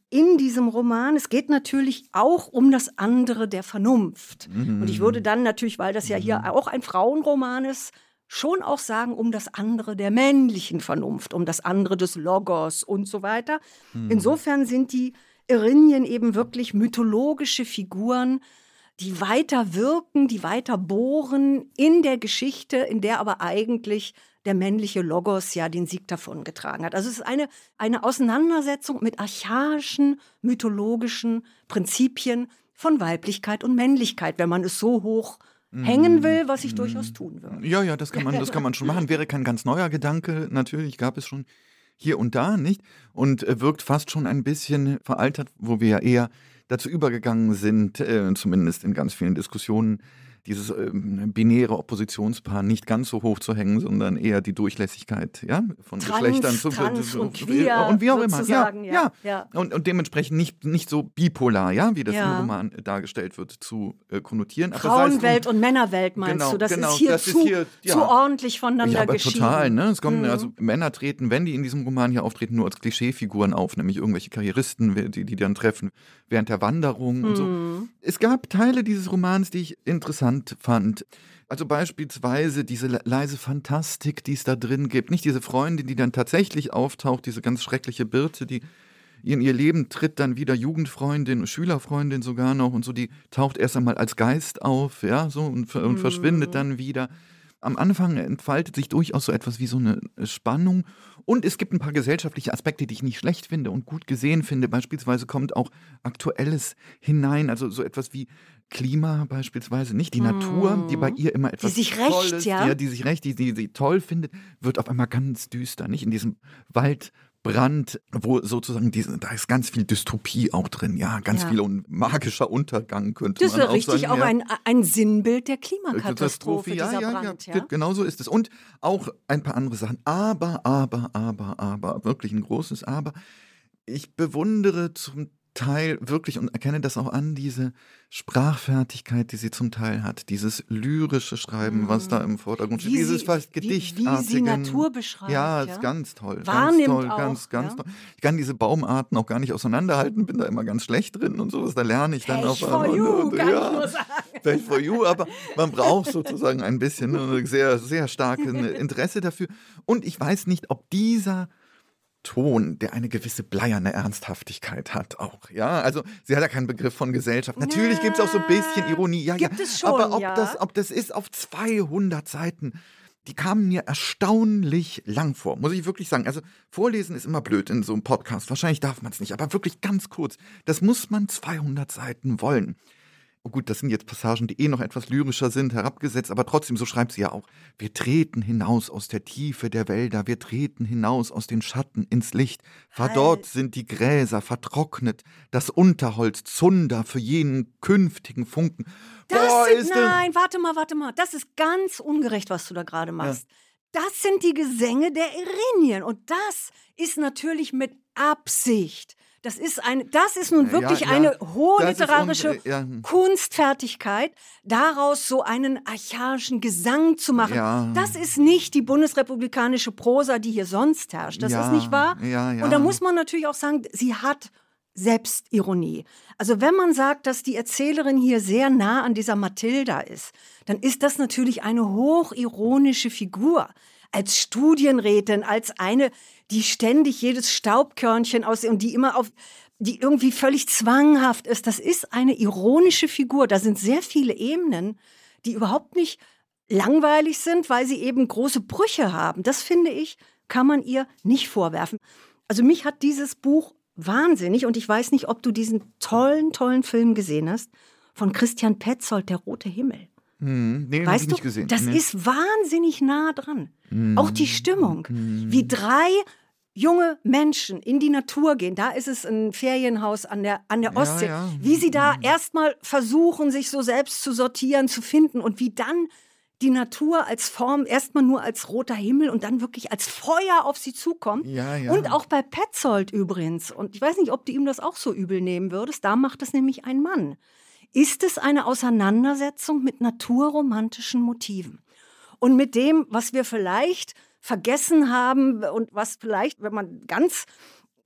in diesem Roman. Es geht natürlich auch um das andere der Vernunft. Mhm. Und ich würde dann natürlich, weil das ja hier mhm. auch ein Frauenroman ist, schon auch sagen, um das andere der männlichen Vernunft, um das andere des Logos und so weiter. Mhm. Insofern sind die Erinien eben wirklich mythologische Figuren, die weiter wirken, die weiter bohren in der Geschichte, in der aber eigentlich der männliche Logos ja den Sieg davongetragen hat. Also es ist eine, eine Auseinandersetzung mit archaischen, mythologischen Prinzipien von Weiblichkeit und Männlichkeit, wenn man es so hoch hängen will, was ich durchaus tun würde. Ja, ja, das kann man, das kann man schon machen. Wäre kein ganz neuer Gedanke. Natürlich gab es schon hier und da, nicht? Und äh, wirkt fast schon ein bisschen veraltert, wo wir ja eher dazu übergegangen sind, äh, zumindest in ganz vielen Diskussionen, dieses äh, binäre Oppositionspaar nicht ganz so hoch zu hängen, sondern eher die Durchlässigkeit ja, von Trans, Geschlechtern zu Trans und, queer und wie auch immer. Ja, ja, ja. Und, und dementsprechend nicht, nicht so bipolar, ja, wie das ja. im Roman dargestellt wird, zu äh, konnotieren. Frauenwelt und Männerwelt meinst genau, du? Das genau, ist hier, das zu, ist hier ja. zu ordentlich voneinander ja, aber geschieden. Total, ne? Es kommen, Mhm. also Männer treten, wenn die in diesem Roman hier auftreten, nur als Klischeefiguren auf, nämlich irgendwelche Karrieristen, die die dann treffen während der Wanderung und so. Mhm. Es gab Teile dieses Romans, die ich interessant fand. Also beispielsweise diese le- leise Fantastik, die es da drin gibt. Nicht diese Freundin, die dann tatsächlich auftaucht, diese ganz schreckliche Birte, die in ihr Leben tritt, dann wieder Jugendfreundin, Schülerfreundin sogar noch und so, die taucht erst einmal als Geist auf, ja, so und, und verschwindet dann wieder. Am Anfang entfaltet sich durchaus so etwas wie so eine Spannung. Und es gibt ein paar gesellschaftliche Aspekte, die ich nicht schlecht finde und gut gesehen finde. Beispielsweise kommt auch Aktuelles hinein, also so etwas wie Klima beispielsweise, nicht die Natur, die bei ihr immer etwas sich rächt, Tolles, ja? die sich recht, die, die sie toll findet, wird auf einmal ganz düster, nicht in diesem Waldbrand, wo sozusagen diese, da ist ganz viel Dystopie auch drin, ja, ganz Ja. viel un magischer Untergang könnte Das man auch richtig sagen. auch ja. ein, ein Sinnbild der Klimakatastrophe, ja, dieser ja, Brand. ja, Ja, genau so ist es. Und auch ein paar andere Sachen. Aber, aber, aber, aber, wirklich ein großes Aber. Ich bewundere zum Teil wirklich und erkenne das auch an, diese Sprachfertigkeit, die sie zum Teil hat, dieses lyrische Schreiben, was da im Vordergrund steht, Mhm. Dieses fast wie- wie sie. Natur beschreibt, Ja, ja. ist ganz toll. Wahrnimmt ganz toll, auch, ganz, ganz ja. toll. Ich kann diese Baumarten auch gar nicht auseinanderhalten, bin da immer ganz schlecht drin und sowas. Da lerne ich dann Pech auf for you, Und, kann ich ja, nur sagen. Pech for you, aber man braucht sozusagen ein bisschen ein sehr, sehr starkes *laughs* Interesse dafür. Und ich weiß nicht, ob dieser Ton, der eine gewisse bleierne Ernsthaftigkeit hat, auch. Ja, also sie hat ja keinen Begriff von Gesellschaft. Natürlich gibt es auch so ein bisschen Ironie. Ja, Gibt ja. es schon, aber ob ja. das, ob das ist auf 200 Seiten. Die kamen mir erstaunlich lang vor, muss ich wirklich sagen. Also vorlesen ist immer blöd in so einem Podcast. Wahrscheinlich darf man es nicht, aber wirklich ganz kurz. Das muss man 200 Seiten wollen. Oh gut, das sind jetzt Passagen, die eh noch etwas lyrischer sind, herabgesetzt, aber trotzdem, so schreibt sie ja auch. Wir treten hinaus aus der Tiefe der Wälder, wir treten hinaus aus den Schatten ins Licht. Verdorrt Halt. sind die Gräser vertrocknet, das Unterholz Zunder für jenen künftigen Funken. Das Boah, sind, nein, warte mal, warte mal. Das ist ganz ungerecht, was du da gerade machst. Das sind die Gesänge der Erinien. Und das ist natürlich mit Absicht. Das ist, eine, das ist nun Ja, wirklich ja, eine hohe das literarische un- äh, ja. Kunstfertigkeit, daraus so einen archaischen Gesang zu machen. Ja. Das ist nicht die bundesrepublikanische Prosa, die hier sonst herrscht. Das Ja, ist nicht wahr. ja, ja. Und da muss man natürlich auch sagen, sie hat Selbstironie. Also wenn man sagt, dass die Erzählerin hier sehr nah an dieser Mathilda ist, dann ist das natürlich eine hochironische Figur. Als Studienrätin, als eine, die ständig jedes Staubkörnchen aus und die immer auf, die irgendwie völlig zwanghaft ist. Das ist eine ironische Figur. Da sind sehr viele Ebenen, die überhaupt nicht langweilig sind, weil sie eben große Brüche haben. Das finde ich, kann man ihr nicht vorwerfen. Also mich hat dieses Buch wahnsinnig und ich weiß nicht, ob du diesen tollen, tollen Film gesehen hast von Christian Petzold, Der rote Himmel. Hm, nee, Weißt du, nicht gesehen. das nee. ist wahnsinnig nah dran. Auch die Stimmung. Wie drei junge Menschen in die Natur gehen, da ist es ein Ferienhaus an der, an der Ostsee, ja. Mhm. wie sie da erstmal versuchen, sich so selbst zu sortieren, zu finden und wie dann die Natur als Form erstmal nur als roter Himmel und dann wirklich als Feuer auf sie zukommt. Ja, ja. Und auch bei Petzold übrigens. Und ich weiß nicht, ob du ihm das auch so übel nehmen würdest. Da macht es nämlich ein Mann. Ist es eine Auseinandersetzung mit naturromantischen Motiven? Und mit dem, was wir vielleicht vergessen haben und was vielleicht, wenn man ganz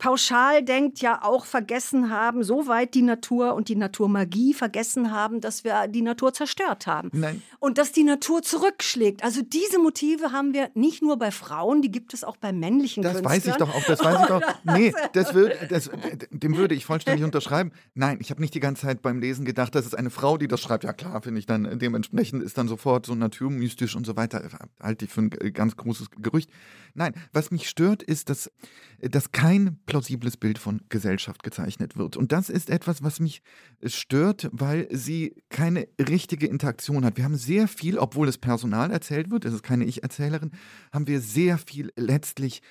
pauschal denkt, ja auch vergessen haben, so weit die Natur und die Naturmagie vergessen haben, dass wir die Natur zerstört haben. Nein. Und dass die Natur zurückschlägt. Also diese Motive haben wir nicht nur bei Frauen, die gibt es auch bei männlichen Das Künstlern. weiß ich doch auch, das weiß ich doch. *laughs* Nee, das würd, das, dem würde ich vollständig unterschreiben. Nein, ich habe nicht die ganze Zeit beim Lesen gedacht, das ist eine Frau, die das schreibt. Ja klar, finde ich dann, dementsprechend ist dann sofort so naturmystisch und so weiter. Halte ich für ein ganz großes Gerücht. Nein, was mich stört, ist, dass, dass kein plausibles Bild von Gesellschaft gezeichnet wird. Und das ist etwas, was mich stört, weil sie keine richtige Interaktion hat. Wir haben sehr viel, obwohl es Personal erzählt wird, es ist keine Ich-Erzählerin, haben wir sehr viel letztlich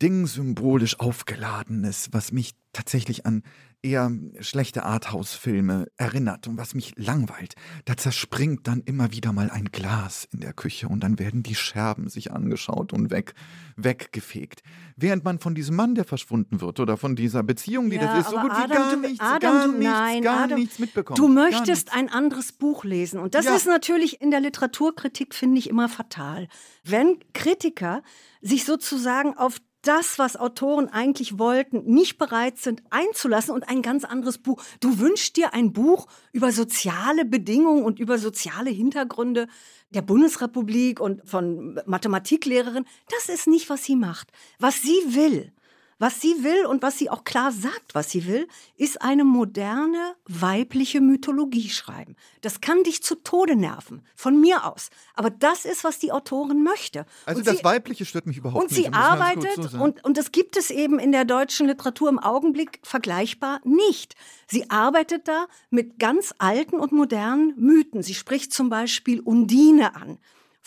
dingsymbolisch aufgeladenes, was mich tatsächlich an eher schlechte Arthouse-Filme erinnert und was mich langweilt. Da zerspringt dann immer wieder mal ein Glas in der Küche und dann werden die Scherben sich angeschaut und weg, weggefegt. Während man von diesem Mann, der verschwunden wird, oder von dieser Beziehung, die Ja, das ist, so gut wie Adam, gar du- nichts, Adam, gar du- nichts, nein, gar Adam, nichts mitbekommen. Du möchtest ein anderes Buch lesen. Und das Ja. ist natürlich in der Literaturkritik, finde ich, immer fatal. Wenn Kritiker sich sozusagen auf das, was Autoren eigentlich wollten, nicht bereit sind einzulassen und ein ganz anderes Buch. Du wünschst dir ein Buch über soziale Bedingungen und über soziale Hintergründe der Bundesrepublik und von Mathematiklehrerin. Das ist nicht, was sie macht. Was sie will, was sie will und was sie auch klar sagt, was sie will, ist eine moderne weibliche Mythologie schreiben. Das kann dich zu Tode nerven, von mir aus. Aber das ist, was die Autorin möchte. Also Und das sie, Weibliche stört mich überhaupt und nicht. sie um das ganz kurz arbeitet, und, und das gibt es eben in der deutschen Literatur im Augenblick vergleichbar nicht. Sie arbeitet da mit ganz alten und modernen Mythen. Sie spricht zum Beispiel Undine an.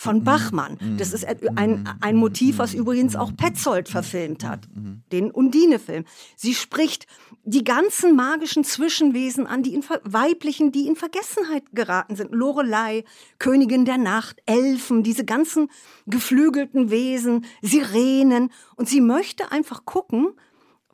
Mhm. Von Bachmann. Das ist ein, ein Motiv, was übrigens auch Petzold verfilmt hat. Mhm. Den Undine-Film. Sie spricht die ganzen magischen Zwischenwesen an, die in, weiblichen, die in Vergessenheit geraten sind. Lorelei, Königin der Nacht, Elfen, diese ganzen geflügelten Wesen, Sirenen. Und sie möchte einfach gucken,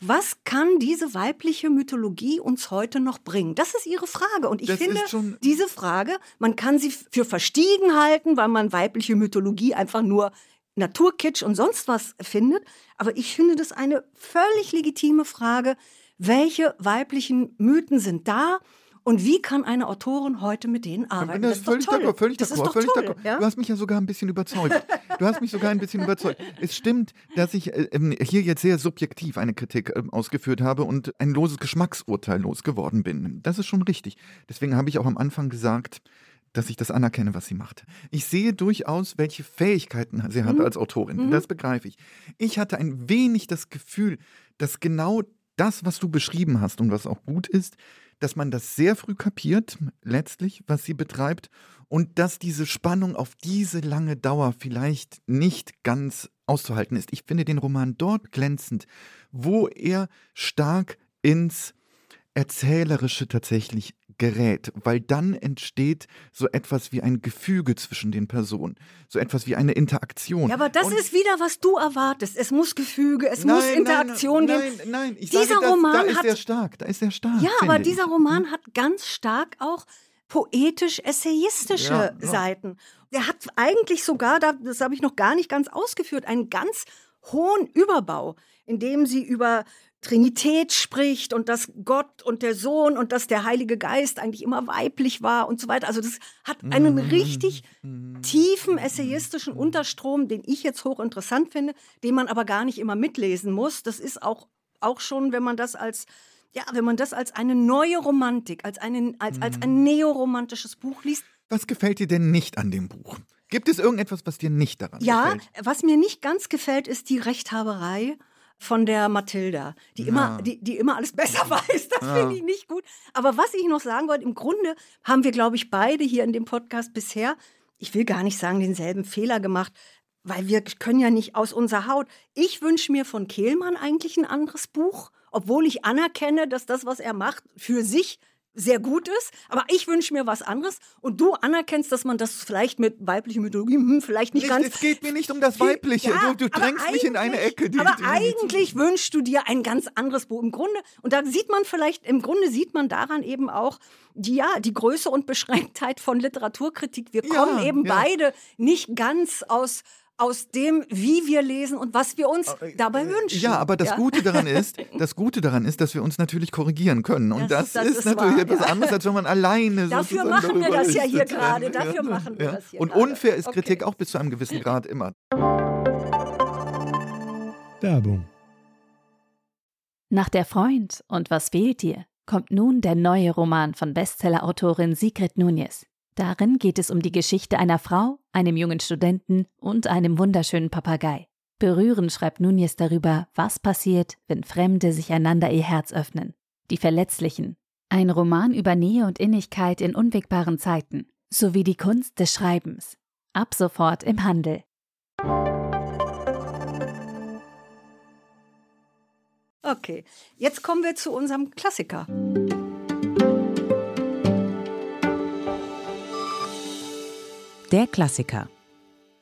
was kann diese weibliche Mythologie uns heute noch bringen? Das ist ihre Frage. Und ich Das finde, diese Frage, man kann sie für verstiegen halten, weil man weibliche Mythologie einfach nur Naturkitsch und sonst was findet. Aber ich finde das eine völlig legitime Frage. Welche weiblichen Mythen sind da? Und wie kann eine Autorin heute mit denen arbeiten? Das ist doch völlig d'accord, völlig das ist d'accord, völlig toll. d'accord. Ja? Du hast mich ja sogar ein bisschen überzeugt. Du hast mich sogar ein bisschen überzeugt. Es stimmt, dass ich äh, ähm, hier jetzt sehr subjektiv eine Kritik ähm, ausgeführt habe und ein loses Geschmacksurteil losgeworden bin. Das ist schon richtig. Deswegen habe ich auch am Anfang gesagt, dass ich das anerkenne, was sie macht. Ich sehe durchaus, welche Fähigkeiten sie hat als Autorin. Das begreife ich. Ich hatte ein wenig das Gefühl, dass genau das, was du beschrieben hast und was auch gut ist, dass man das sehr früh kapiert, letztlich, was sie betreibt, und dass diese Spannung auf diese lange Dauer vielleicht nicht ganz auszuhalten ist. Ich finde den Roman dort glänzend, wo er stark ins Erzählerische tatsächlich gerät, weil dann entsteht so etwas wie ein Gefüge zwischen den Personen, so etwas wie eine Interaktion. Ja, aber das Und- ist wieder, was du erwartest. Es muss Gefüge, es Nein, muss Interaktion nein, geben. Nein, nein, ich Dieser sage, das, Roman da ist hat- er stark, da ist er stark. Ja, aber finde dieser ich. Roman hat ganz stark auch poetisch-essayistische Ja, ja. Seiten. Der hat eigentlich sogar, da- das habe ich noch gar nicht ganz ausgeführt, einen ganz hohen Überbau, in dem sie über Trinität spricht und dass Gott und der Sohn und dass der Heilige Geist eigentlich immer weiblich war und so weiter. Also das hat einen Mhm. richtig tiefen essayistischen Unterstrom, den ich jetzt hochinteressant finde, den man aber gar nicht immer mitlesen muss. Das ist auch, auch schon, wenn man das als ja, wenn man das als eine neue Romantik, als, einen, als, als Mhm. ein neoromantisches Buch liest, Was gefällt dir denn nicht an dem Buch? Gibt es irgendetwas, was dir nicht daran ja, gefällt? was mir nicht ganz gefällt, ist die Rechthaberei von der Mathilda, die immer, die, die immer alles besser *laughs* weiß. Das finde ich nicht gut. Aber was ich noch sagen wollte, im Grunde haben wir, glaube ich, beide hier in dem Podcast bisher, ich will gar nicht sagen, denselben Fehler gemacht. weil wir können ja nicht aus unserer Haut. Ich wünsche mir von Kehlmann eigentlich ein anderes Buch, obwohl ich anerkenne, dass das, was er macht, für sich sehr gut ist, aber ich wünsche mir was anderes und du anerkennst, dass man das vielleicht mit weiblicher Mythologie hm, vielleicht nicht, nicht ganz. Es geht mir nicht um das Weibliche. Ja, du, du drängst mich in eine Ecke. Die, aber die, eigentlich wünschst du dir ein ganz anderes Buch. Im Grunde, und da sieht man vielleicht, im Grunde sieht man daran eben auch die, ja, die Größe und Beschränktheit von Literaturkritik. Wir kommen ja, eben ja. beide nicht ganz aus aus dem, wie wir lesen und was wir uns äh, dabei äh, wünschen. Ja, aber das ja. Gute daran *laughs* ist, das Gute daran ist, dass wir uns natürlich korrigieren können. Und das, das, das ist, ist, natürlich wahr, etwas ja. anderes, als wenn man alleine Dafür machen wir das ja hier gerade. Dafür machen wir das hier Und grade. unfair ist okay. Kritik auch bis zu einem gewissen Grad immer. Werbung. Nach der Freund und was fehlt dir kommt nun der neue Roman von Bestsellerautorin Sigrid Núñez. Darin geht es um die Geschichte einer Frau, einem jungen Studenten und einem wunderschönen Papagei. Berührend schreibt Nunez darüber, was passiert, wenn Fremde sich einander ihr Herz öffnen. Die Verletzlichen. Ein Roman über Nähe und Innigkeit in unwegbaren Zeiten, sowie die Kunst des Schreibens. Ab sofort im Handel. Okay, jetzt kommen wir zu unserem Klassiker. Der Klassiker.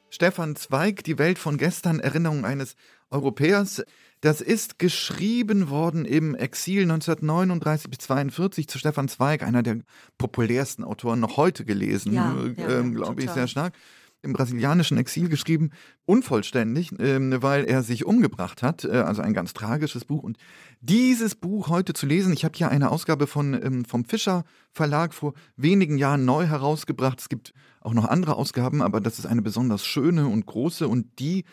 Stefan Zweig, Die Welt von gestern, Erinnerung eines Europäers. Das ist geschrieben worden im Exil 1939 bis 1942 zu Stefan Zweig, einer der populärsten Autoren noch heute gelesen, ja, äh, ja, äh, glaube ich, sehr stark im brasilianischen Exil geschrieben, unvollständig, ähm, weil er sich umgebracht hat. Äh, also ein ganz tragisches Buch. Und dieses Buch heute zu lesen, ich habe hier eine Ausgabe von, ähm, vom Fischer Verlag vor wenigen Jahren neu herausgebracht. Es gibt auch noch andere Ausgaben, aber das ist eine besonders schöne und große und die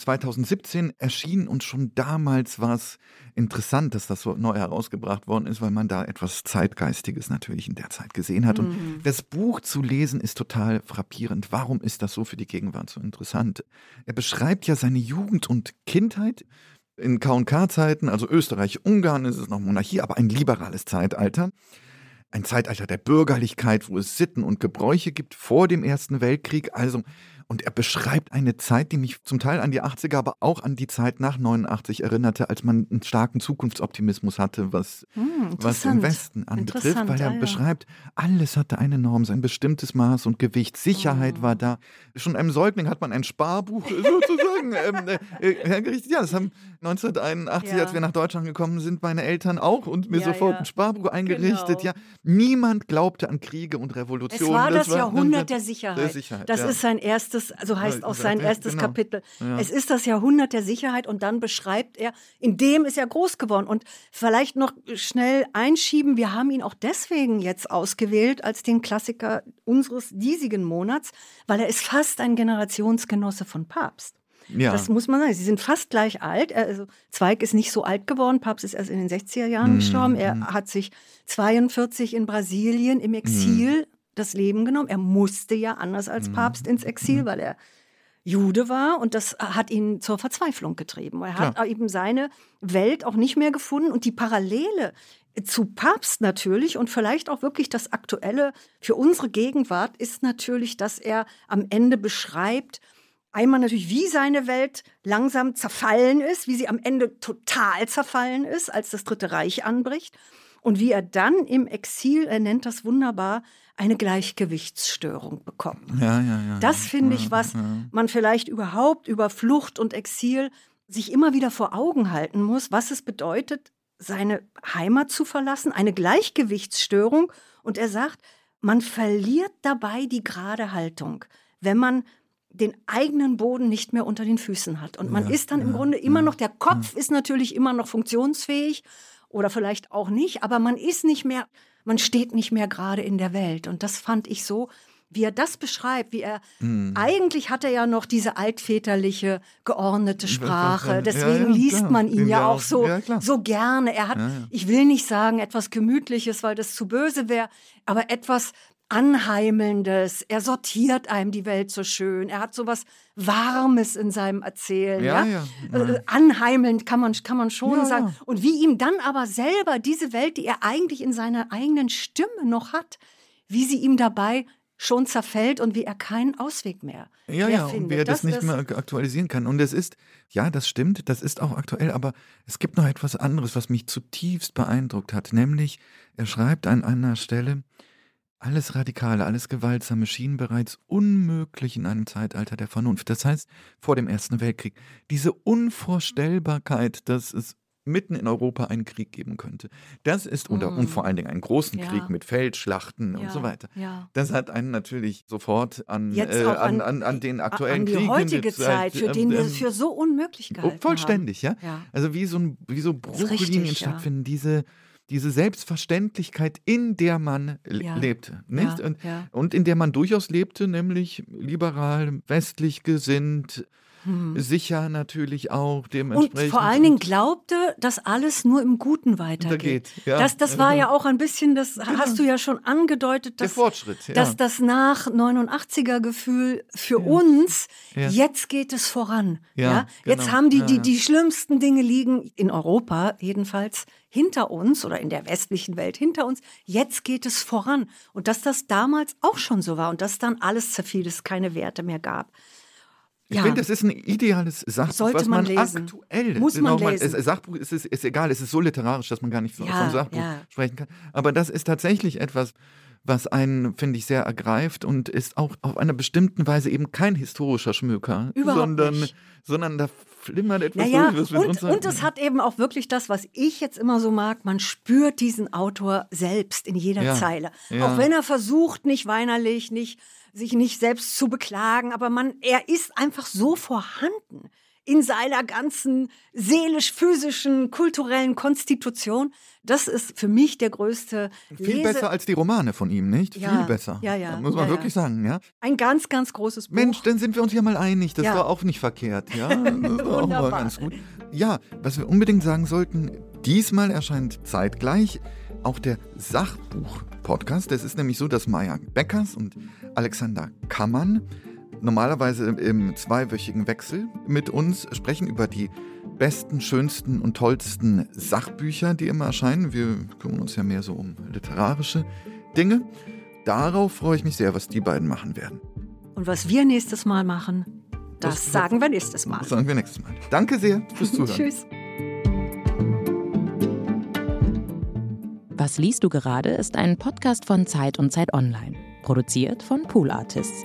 2017 erschien und schon damals war es interessant, dass das so neu herausgebracht worden ist, weil man da etwas Zeitgeistiges natürlich in der Zeit gesehen hat. Mhm. Und das Buch zu lesen ist total frappierend. Warum ist das so für die Gegenwart so interessant? Er beschreibt ja seine Jugend und Kindheit in K&K-Zeiten, also Österreich, Ungarn ist es noch Monarchie, aber ein liberales Zeitalter. Ein Zeitalter der Bürgerlichkeit, wo es Sitten und Gebräuche gibt vor dem Ersten Weltkrieg. Also und er beschreibt eine Zeit, die mich zum Teil an die 80er, aber auch an die Zeit nach 89 erinnerte, als man einen starken Zukunftsoptimismus hatte, was, hm, was den Westen anbetrifft, weil er ja. beschreibt, alles hatte eine Norm, sein bestimmtes Maß und Gewicht, Sicherheit oh. war da. Schon einem Säugling hat man ein Sparbuch *laughs* sozusagen ähm, äh, äh, hergerichtet. Ja, das haben 1981, ja. als wir nach Deutschland gekommen sind, meine Eltern auch und mir ja, sofort ein Sparbuch eingerichtet. Genau. Ja, niemand glaubte an Kriege und Revolutionen. Es war das, das war Jahrhundert der Sicherheit. Der Sicherheit das ist sein erstes also heißt auch sein erstes genau. Kapitel. Ja. Es ist das Jahrhundert der Sicherheit und dann beschreibt er, in dem ist er groß geworden. Und vielleicht noch schnell einschieben, wir haben ihn auch deswegen jetzt ausgewählt als den Klassiker unseres diesigen Monats, weil er ist fast ein Generationsgenosse von Papst. Ja. Das muss man sagen. Sie sind fast gleich alt. Also Zweig ist nicht so alt geworden. Papst ist erst in den 60er Jahren mhm. gestorben. Er mhm. hat sich 42 in Brasilien im Exil mhm das Leben genommen. Er musste ja anders als mhm. Papst ins Exil, mhm. weil er Jude war und das hat ihn zur Verzweiflung getrieben. Er hat Klar. eben seine Welt auch nicht mehr gefunden und die Parallele zu Papst natürlich und vielleicht auch wirklich das Aktuelle für unsere Gegenwart ist natürlich, dass er am Ende beschreibt, einmal natürlich, wie seine Welt langsam zerfallen ist, wie sie am Ende total zerfallen ist, als das Dritte Reich anbricht und wie er dann im Exil, er nennt das wunderbar, eine Gleichgewichtsstörung bekommt. Ja, ja, ja. Das finde ich, was man vielleicht überhaupt über Flucht und Exil sich immer wieder vor Augen halten muss, was es bedeutet, seine Heimat zu verlassen, eine Gleichgewichtsstörung. Und er sagt, man verliert dabei die gerade Haltung, wenn man den eigenen Boden nicht mehr unter den Füßen hat. Und man ja, ist dann im Grunde immer noch, der Kopf ist natürlich immer noch funktionsfähig oder vielleicht auch nicht, aber man ist nicht mehr, man steht nicht mehr gerade in der Welt. Und das fand ich so, wie er das beschreibt, wie er mhm. eigentlich hat er ja noch diese altväterliche geordnete Sprache. Deswegen ja, ja, liest man ihn ja auch so, ja, so gerne. Er hat, ich will nicht sagen etwas Gemütliches, weil das zu böse wäre, aber etwas Anheimelndes. Er sortiert einem die Welt so schön. Er hat so was Warmes in seinem Erzählen. Ja, ja? ja. Äh, anheimelnd kann man, kann man schon sagen. Und wie ihm dann aber selber diese Welt, die er eigentlich in seiner eigenen Stimme noch hat, wie sie ihm dabei schon zerfällt und wie er keinen Ausweg mehr, Ja, mehr ja, und findet. wer das, nicht ist- mehr ak- aktualisieren kann. Und es ist, ja, das stimmt, das ist auch aktuell, aber es gibt noch etwas anderes, was mich zutiefst beeindruckt hat. Nämlich, er schreibt an einer Stelle, alles Radikale, alles Gewaltsame schien bereits unmöglich in einem Zeitalter der Vernunft. Das heißt, vor dem Ersten Weltkrieg. Diese Unvorstellbarkeit, dass es mitten in Europa einen Krieg geben könnte. Das ist, oder, und vor allen Dingen einen großen Ja. Krieg mit Feldschlachten und Ja, so weiter. Ja. Das hat einen natürlich sofort an, äh, an, an- an, den aktuellen an die Krieg heutige der Zeit, für ähm, den wir ähm, es für so unmöglich gehalten vollständig, ja? haben. Ja. Also wie so, ein, wie so Bruchlinien richtig, stattfinden, diese, diese Selbstverständlichkeit, in der man Ja. lebte. Nicht? Ja, und, ja. und in der man durchaus lebte, nämlich liberal, westlich gesinnt, sicher natürlich auch Und dementsprechend. vor allen Dingen glaubte, dass alles nur im Guten weitergeht. Weitergeht, ja. Das, das war ja auch ein bisschen, das hast du ja schon angedeutet, dass. Ja. dass das nach 89er Gefühl für uns, Ja. jetzt geht es voran. Ja, Ja, Jetzt genau. haben die, die, die schlimmsten Dinge liegen in Europa jedenfalls hinter uns oder in der westlichen Welt hinter uns. Jetzt geht es voran. Und dass das damals auch schon so war und dass dann alles zerfiel, es keine Werte mehr gab. Ich Ja. finde, das ist ein ideales Sachbuch, Sollte was man man, lesen. aktuell Muss man nochmal- lesen. Es, Sachbuch ist, ist, ist egal, es ist so literarisch, dass man gar nicht von, Ja, vom Sachbuch ja. sprechen kann. Aber das ist tatsächlich etwas, was einen, finde ich, sehr ergreift und ist auch auf einer bestimmten Weise eben kein historischer Schmöker, Überhaupt sondern, nicht. sondern da flimmert etwas Naja, durch, und, und es hat eben auch wirklich das, was ich jetzt immer so mag, man spürt diesen Autor selbst in jeder Ja, Zeile. ja. Auch wenn er versucht, nicht weinerlich, nicht, sich nicht selbst zu beklagen, aber man, er ist einfach so vorhanden in seiner ganzen seelisch-physischen, kulturellen Konstitution. Das ist für mich der größte Viel Lese besser als die Romane von ihm, nicht? Ja, Viel besser. ja, ja, Da muss man ja, wirklich ja. sagen, ja. ein ganz, ganz großes Buch. Mensch, dann sind wir uns ja mal einig. Das war auch nicht verkehrt. Ja, *laughs* das war auch mal ganz gut. Ja, was wir unbedingt sagen sollten, diesmal erscheint zeitgleich auch der Sachbuch-Podcast. Es ist nämlich so, dass Maja Beckers und Alexander Kammann normalerweise im zweiwöchigen Wechsel mit uns sprechen über die besten, schönsten und tollsten Sachbücher, die immer erscheinen. Wir kümmern uns ja mehr so um literarische Dinge. Darauf freue ich mich sehr, was die beiden machen werden. Und was wir nächstes Mal machen, das, Das- sagen wir nächstes Mal. Das sagen wir nächstes Mal. Danke sehr fürs Zuhören. *laughs* Tschüss. Was liest du gerade ist ein Podcast von Zeit und Zeit Online, produziert von Pool Artists.